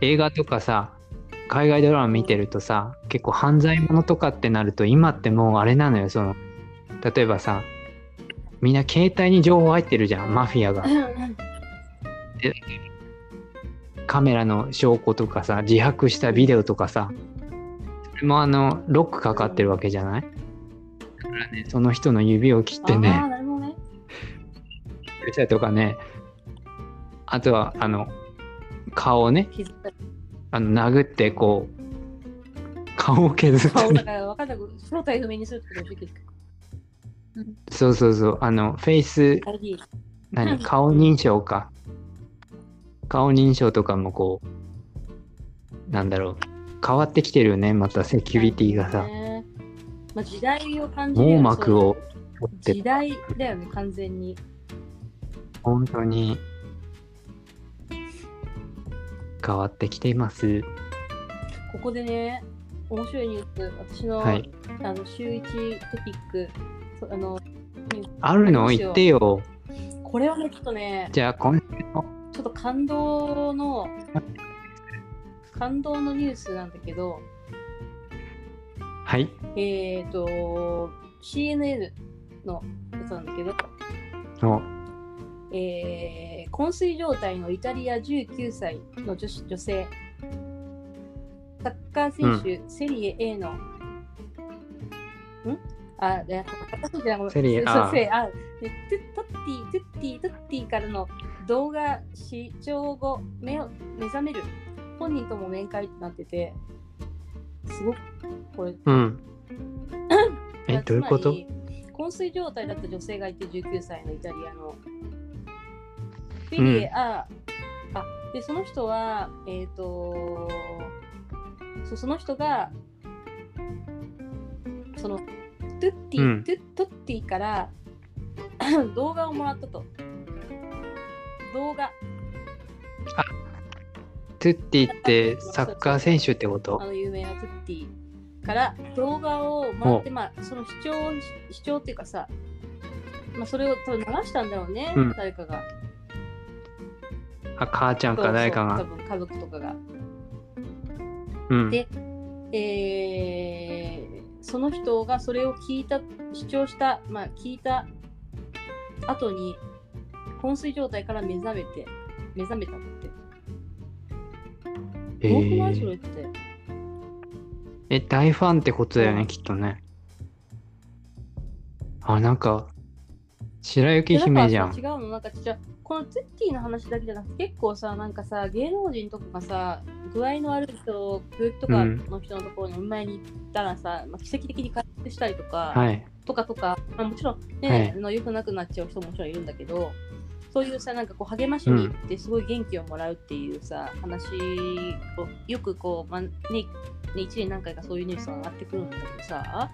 映画とかさ、海外ドラマ見てるとさ、結構犯罪者とかってなると、今ってもうあれなのよ、その、例えばさ、みんな携帯に情報入ってるじゃん、マフィアが。カメラの証拠とかさ、自白したビデオとかさ、それもあの、ロックかかってるわけじゃない？だからね、その人の指を切ってね、ああ、なるほどね。とかね、あとは、あの、顔をね、あの殴って、こう、顔を削っするってことできる。そうそうそう、あの、フェイス。何、顔認証か。顔認証とかもこう、なんだろう、変わってきてるよね、またセキュリティがさ、ねまあ、時代を感じるよ網ね膜を持ってそう時代だよね、完全に。本当に変わってきています。ここでね、面白いニュース、私の,、はい。あの週1トピック、そあのあるの？言ってよ。ここれはね、ちょっとね、じゃあ今週のちょっと感動の、感動のニュースなんだけど、はい。えっ、と、CNN のやつなんだけど、お。えー昏睡状態のイタリア19歳の女子女性、サッカー選手、セリエ A の、ん？あ、いセリエ A そうセリエ A でトゥトッティ、トゥッティ、トゥッティからの動画視聴後目を目覚める本人とも面会ってなってて、すごくこれ、うん えどういうこと？昏睡状態だった女性がいて19歳のイタリアの。フィリエ、ああでその人はえっ、とそうその人がそのトゥッティ、うんトゥトッティから 動画をもらったと。動画。トゥッティってサッカー選手ってこと？あの有名なトゥッティから動画をもらって、まあ、その視聴視聴っていうかさ、まあ、それを多分流したんだろうね、うん。誰かが。あ母ちゃんか誰かが。多分家族とかが。うん。でえーその人がそれを聞いた、視聴した、まあ、聞いた後に、昏睡状態から目覚めて、目覚めたって。えー、って。え大ファンってことだようん。ねきっとね。あなんか白雪姫じゃん。違うの、なんかじゃこのツッティの話だけじゃなくて、結構さ、なんかさ、芸能人とかがさ、具合の悪い人、病気とかの人のところにお見舞いに行ったらさ、まあ、奇跡的に回復したりとか、はい。とかとか、まあ、もちろんね、はい。あの良くなくなっちゃう人ももちろんいるんだけど、そういうさ、なんかこう励ましに行ってすごい元気をもらうっていうさ、話をよくこう、まね、1年何回かそういうニュースが上がってくるんだけどさ、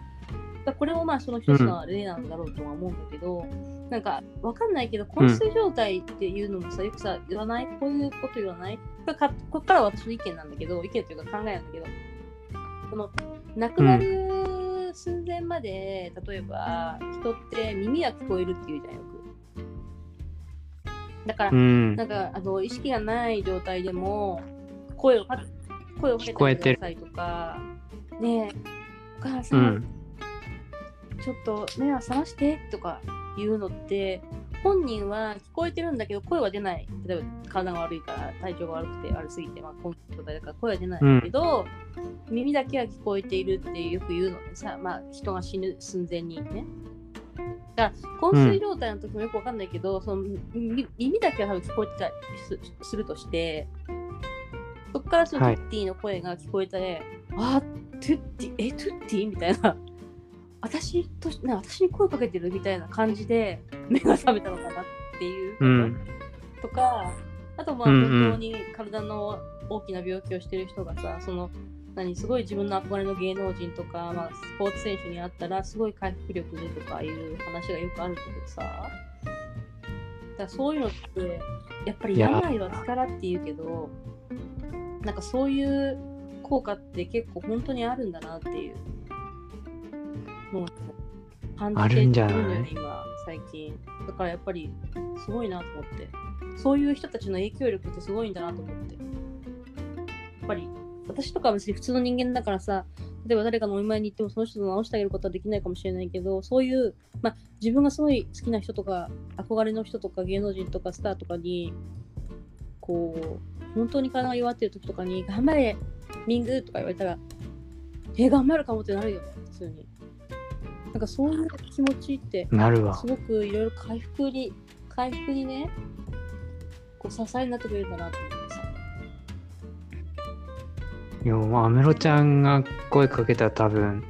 これもまあその一つの例なんだろうとは思うんだけど、なんかわかんないけど、昏睡状態っていうのもさ、よくさ、言わないこういうこと言わないこれかこっからは私の意見なんだけど、意見というか考えなんだけど、その亡くなる寸前まで、例えば人って耳は聞こえるっていうじゃんよく。だから、うんなんかあの意識がない状態でも声をか声をかけて聞こえてるくださいとか、ねえ、お母さ、うんんちょっと目を覚ましてとか言うのって、本人は聞こえてるんだけど声は出ない。例えば体が悪いから、体調が悪くて悪すぎて、まあ、こんな状態だから声は出ないんだけど、耳だけは聞こえているってよく言うのでさ、まあ人が死ぬ寸前にね。だから、昏睡状態の時もよくわかんないけど、そのみ耳だけは多分聞こえてたりすするとして、そこからそのはい。トゥッティの声が聞こえて、あトゥッティ、え、トゥッティみたいな。私とな私に声かけてるみたいな感じで目が覚めたのかなっていう。こと、うん。とかあとまあうんうん。本当に体の大きな病気をしてる人がさその何すごい自分の憧れの芸能人とか、まあ、スポーツ選手に会ったらすごい回復力でとかいう話がよくあるんだけどさ。だそういうのってやっぱり病は気からって言うけどなんかそういう効果って結構本当にあるんだなっていう。のを感あじてるんるんじゃない？だよね今最近。だからやっぱりすごいなと思って。そういう人たちの影響力ってすごいんだなと思って。やっぱり私とかは別に普通の人間だからさ例えば誰かのお見舞いに行ってもその人と直してあげることはできないかもしれないけどそういう、まあ、自分がすごい好きな人とか憧れの人とか芸能人とかスターとかにこう本当に体が弱ってる時とかに頑張れミングとか言われたらえ頑張るかもってなるよね普通に。なんかそういう気持ちってなるわ。すごくいろいろ回復に回復にねこう支えになってくれるんだなと思ってさいやもう安室ちゃんが声かけたら多分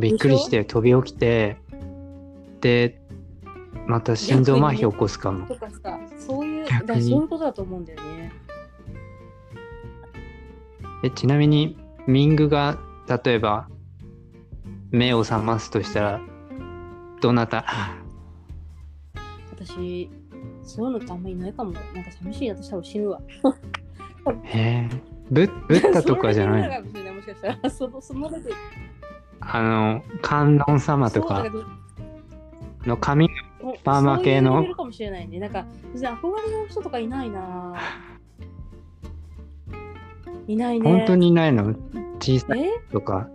びっくりして飛び起きてでまた心臓麻痺起こすかも。とかさそういうだそういうことだと思うんだよね。えちなみにミングが例えば目を覚ますとしたらどなた？私そういうのってあんまりいないかも。なんか寂しい。な私多分死ぬわ。へえブブッダとかじゃないあの観音様とか。の髪がもうパーマ系のそういうかもしれないね。なんか、別に憧れの人とかいないな。いないね。本当にいないの？小さいえ？とか、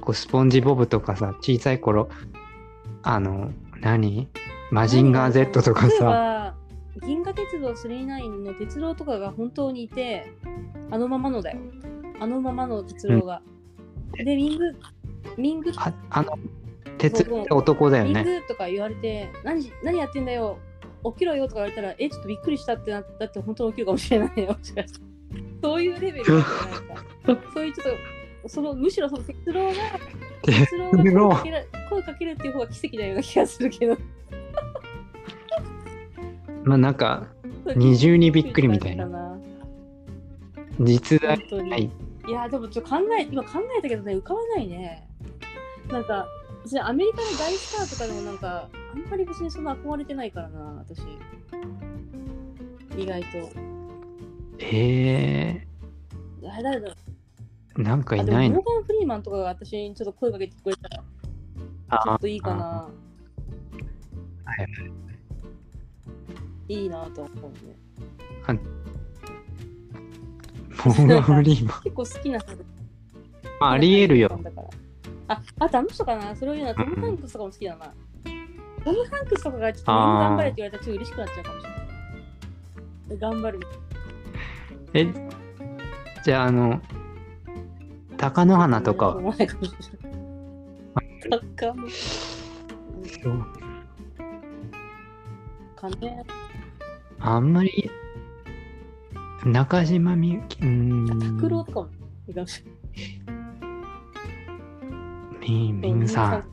こうスポンジボブとかさ、小さい頃、あの、何？マジンガー Z とかさ、ば銀河鉄道999の鉄道とかが本当にいて、あのままのだよ。あのままの鉄道が。で、ミング、ミング、ああの、鉄って男だよミンね。グとか言われて、何何やってんだよ、起きろよとか言われたら、え、ちょっとびっくりしたってなったって本当に起きるかもしれないよ。もしかしてそういうレベルじゃないか。そういうちょっと、そのむしろその鉄道が、鉄道が声かける声かけるっていう方が奇跡なような気がするけど。まあなんか、二重にびっくりみたいな。な。実在。ないい、や、でもちょっと考え、今考えたけどね、浮かばないね。なんか、アメリカの大スターとかでもなんか、あんまり別にそんな憧れてないからな、私。意外と。えあ誰だろうー、なんかいないの？モーガン・フリーマンとかが私にちょっと声かけてくれたら、ちょあっといいかな。はいいいなと思うね。モーガン・ フリーマン。結構好きな。まあありえるよ。あ、あとあの人かなそれを言うのはトム・ハンクスとかも好きだな。トム・ハンクスとかがちょっと頑張れって言われたらちょっと嬉しくなっちゃうかもしれない。頑張る。え、じゃああの、貴乃花とか思わないかもしれない。高野そうかね。あんまり、中島みゆき、ん、拓郎とかもいいかもしみ、みんさん。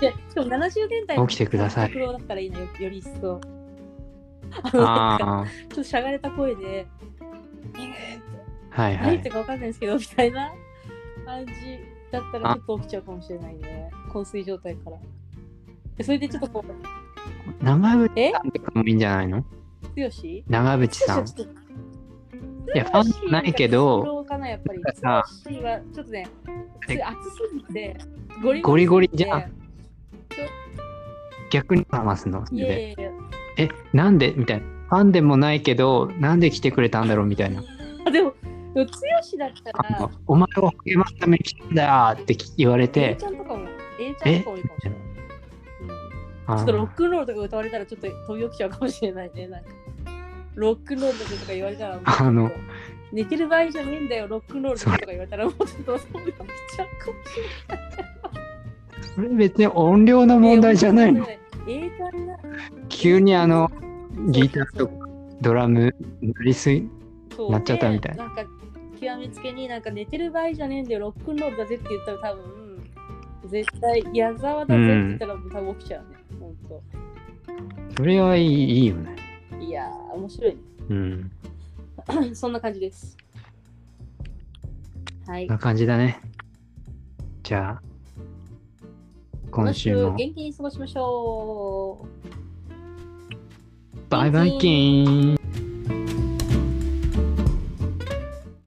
しかも70年代の起きてください拓郎だったらいいなよ、より一層。ああちょっとしゃがれた声で、はいはい何言って。るかわかんないですけど、みたいな感じだったらちょっと起きちゃうかもしれないね。昏睡状態から。でそれでちょっとこう、長渕えさんとかもいいんじゃないの？強し長渕さん。いや、ファンないけど、強かな、やっぱり。あ強しはちょっとね、え熱すぎて、ゴリゴリゴリじゃんす逆に話すの。それでいやいや。え、なんで？みたいな。ファンでもないけど、なんで来てくれたんだろうみたいな。あでも、でも強しだったら、お前を励ますために来たんだよって言われ A てち、ゃんとかも、A ちゃんとかもいいかもしれない。ちょっとロックンロールとか歌われたらちょっと飛び起きちゃうかもしれないね。なんかロックンロールとか言われたらあの寝てる場合じゃねえんだよ、ロックンロールとか言われたらもうちょっとそういうの来ちゃうかもしそれ別に音量のれない。問題じゃないの。んが急にあの、ギターとかドラム、なりすぎ、なっちゃったみたいでなんか極めつけになんか寝てる場合じゃねえんだよ、ロックンロールだぜって言ったら多分、絶対矢沢だぜって言ったら多分起きちゃうね。ほんと。それはいいいいよね。いやー、面白いね。うん。そんな感じです。はい。な感じだね。じゃあ、今週も元気に過ごしましょう。バイバイキーン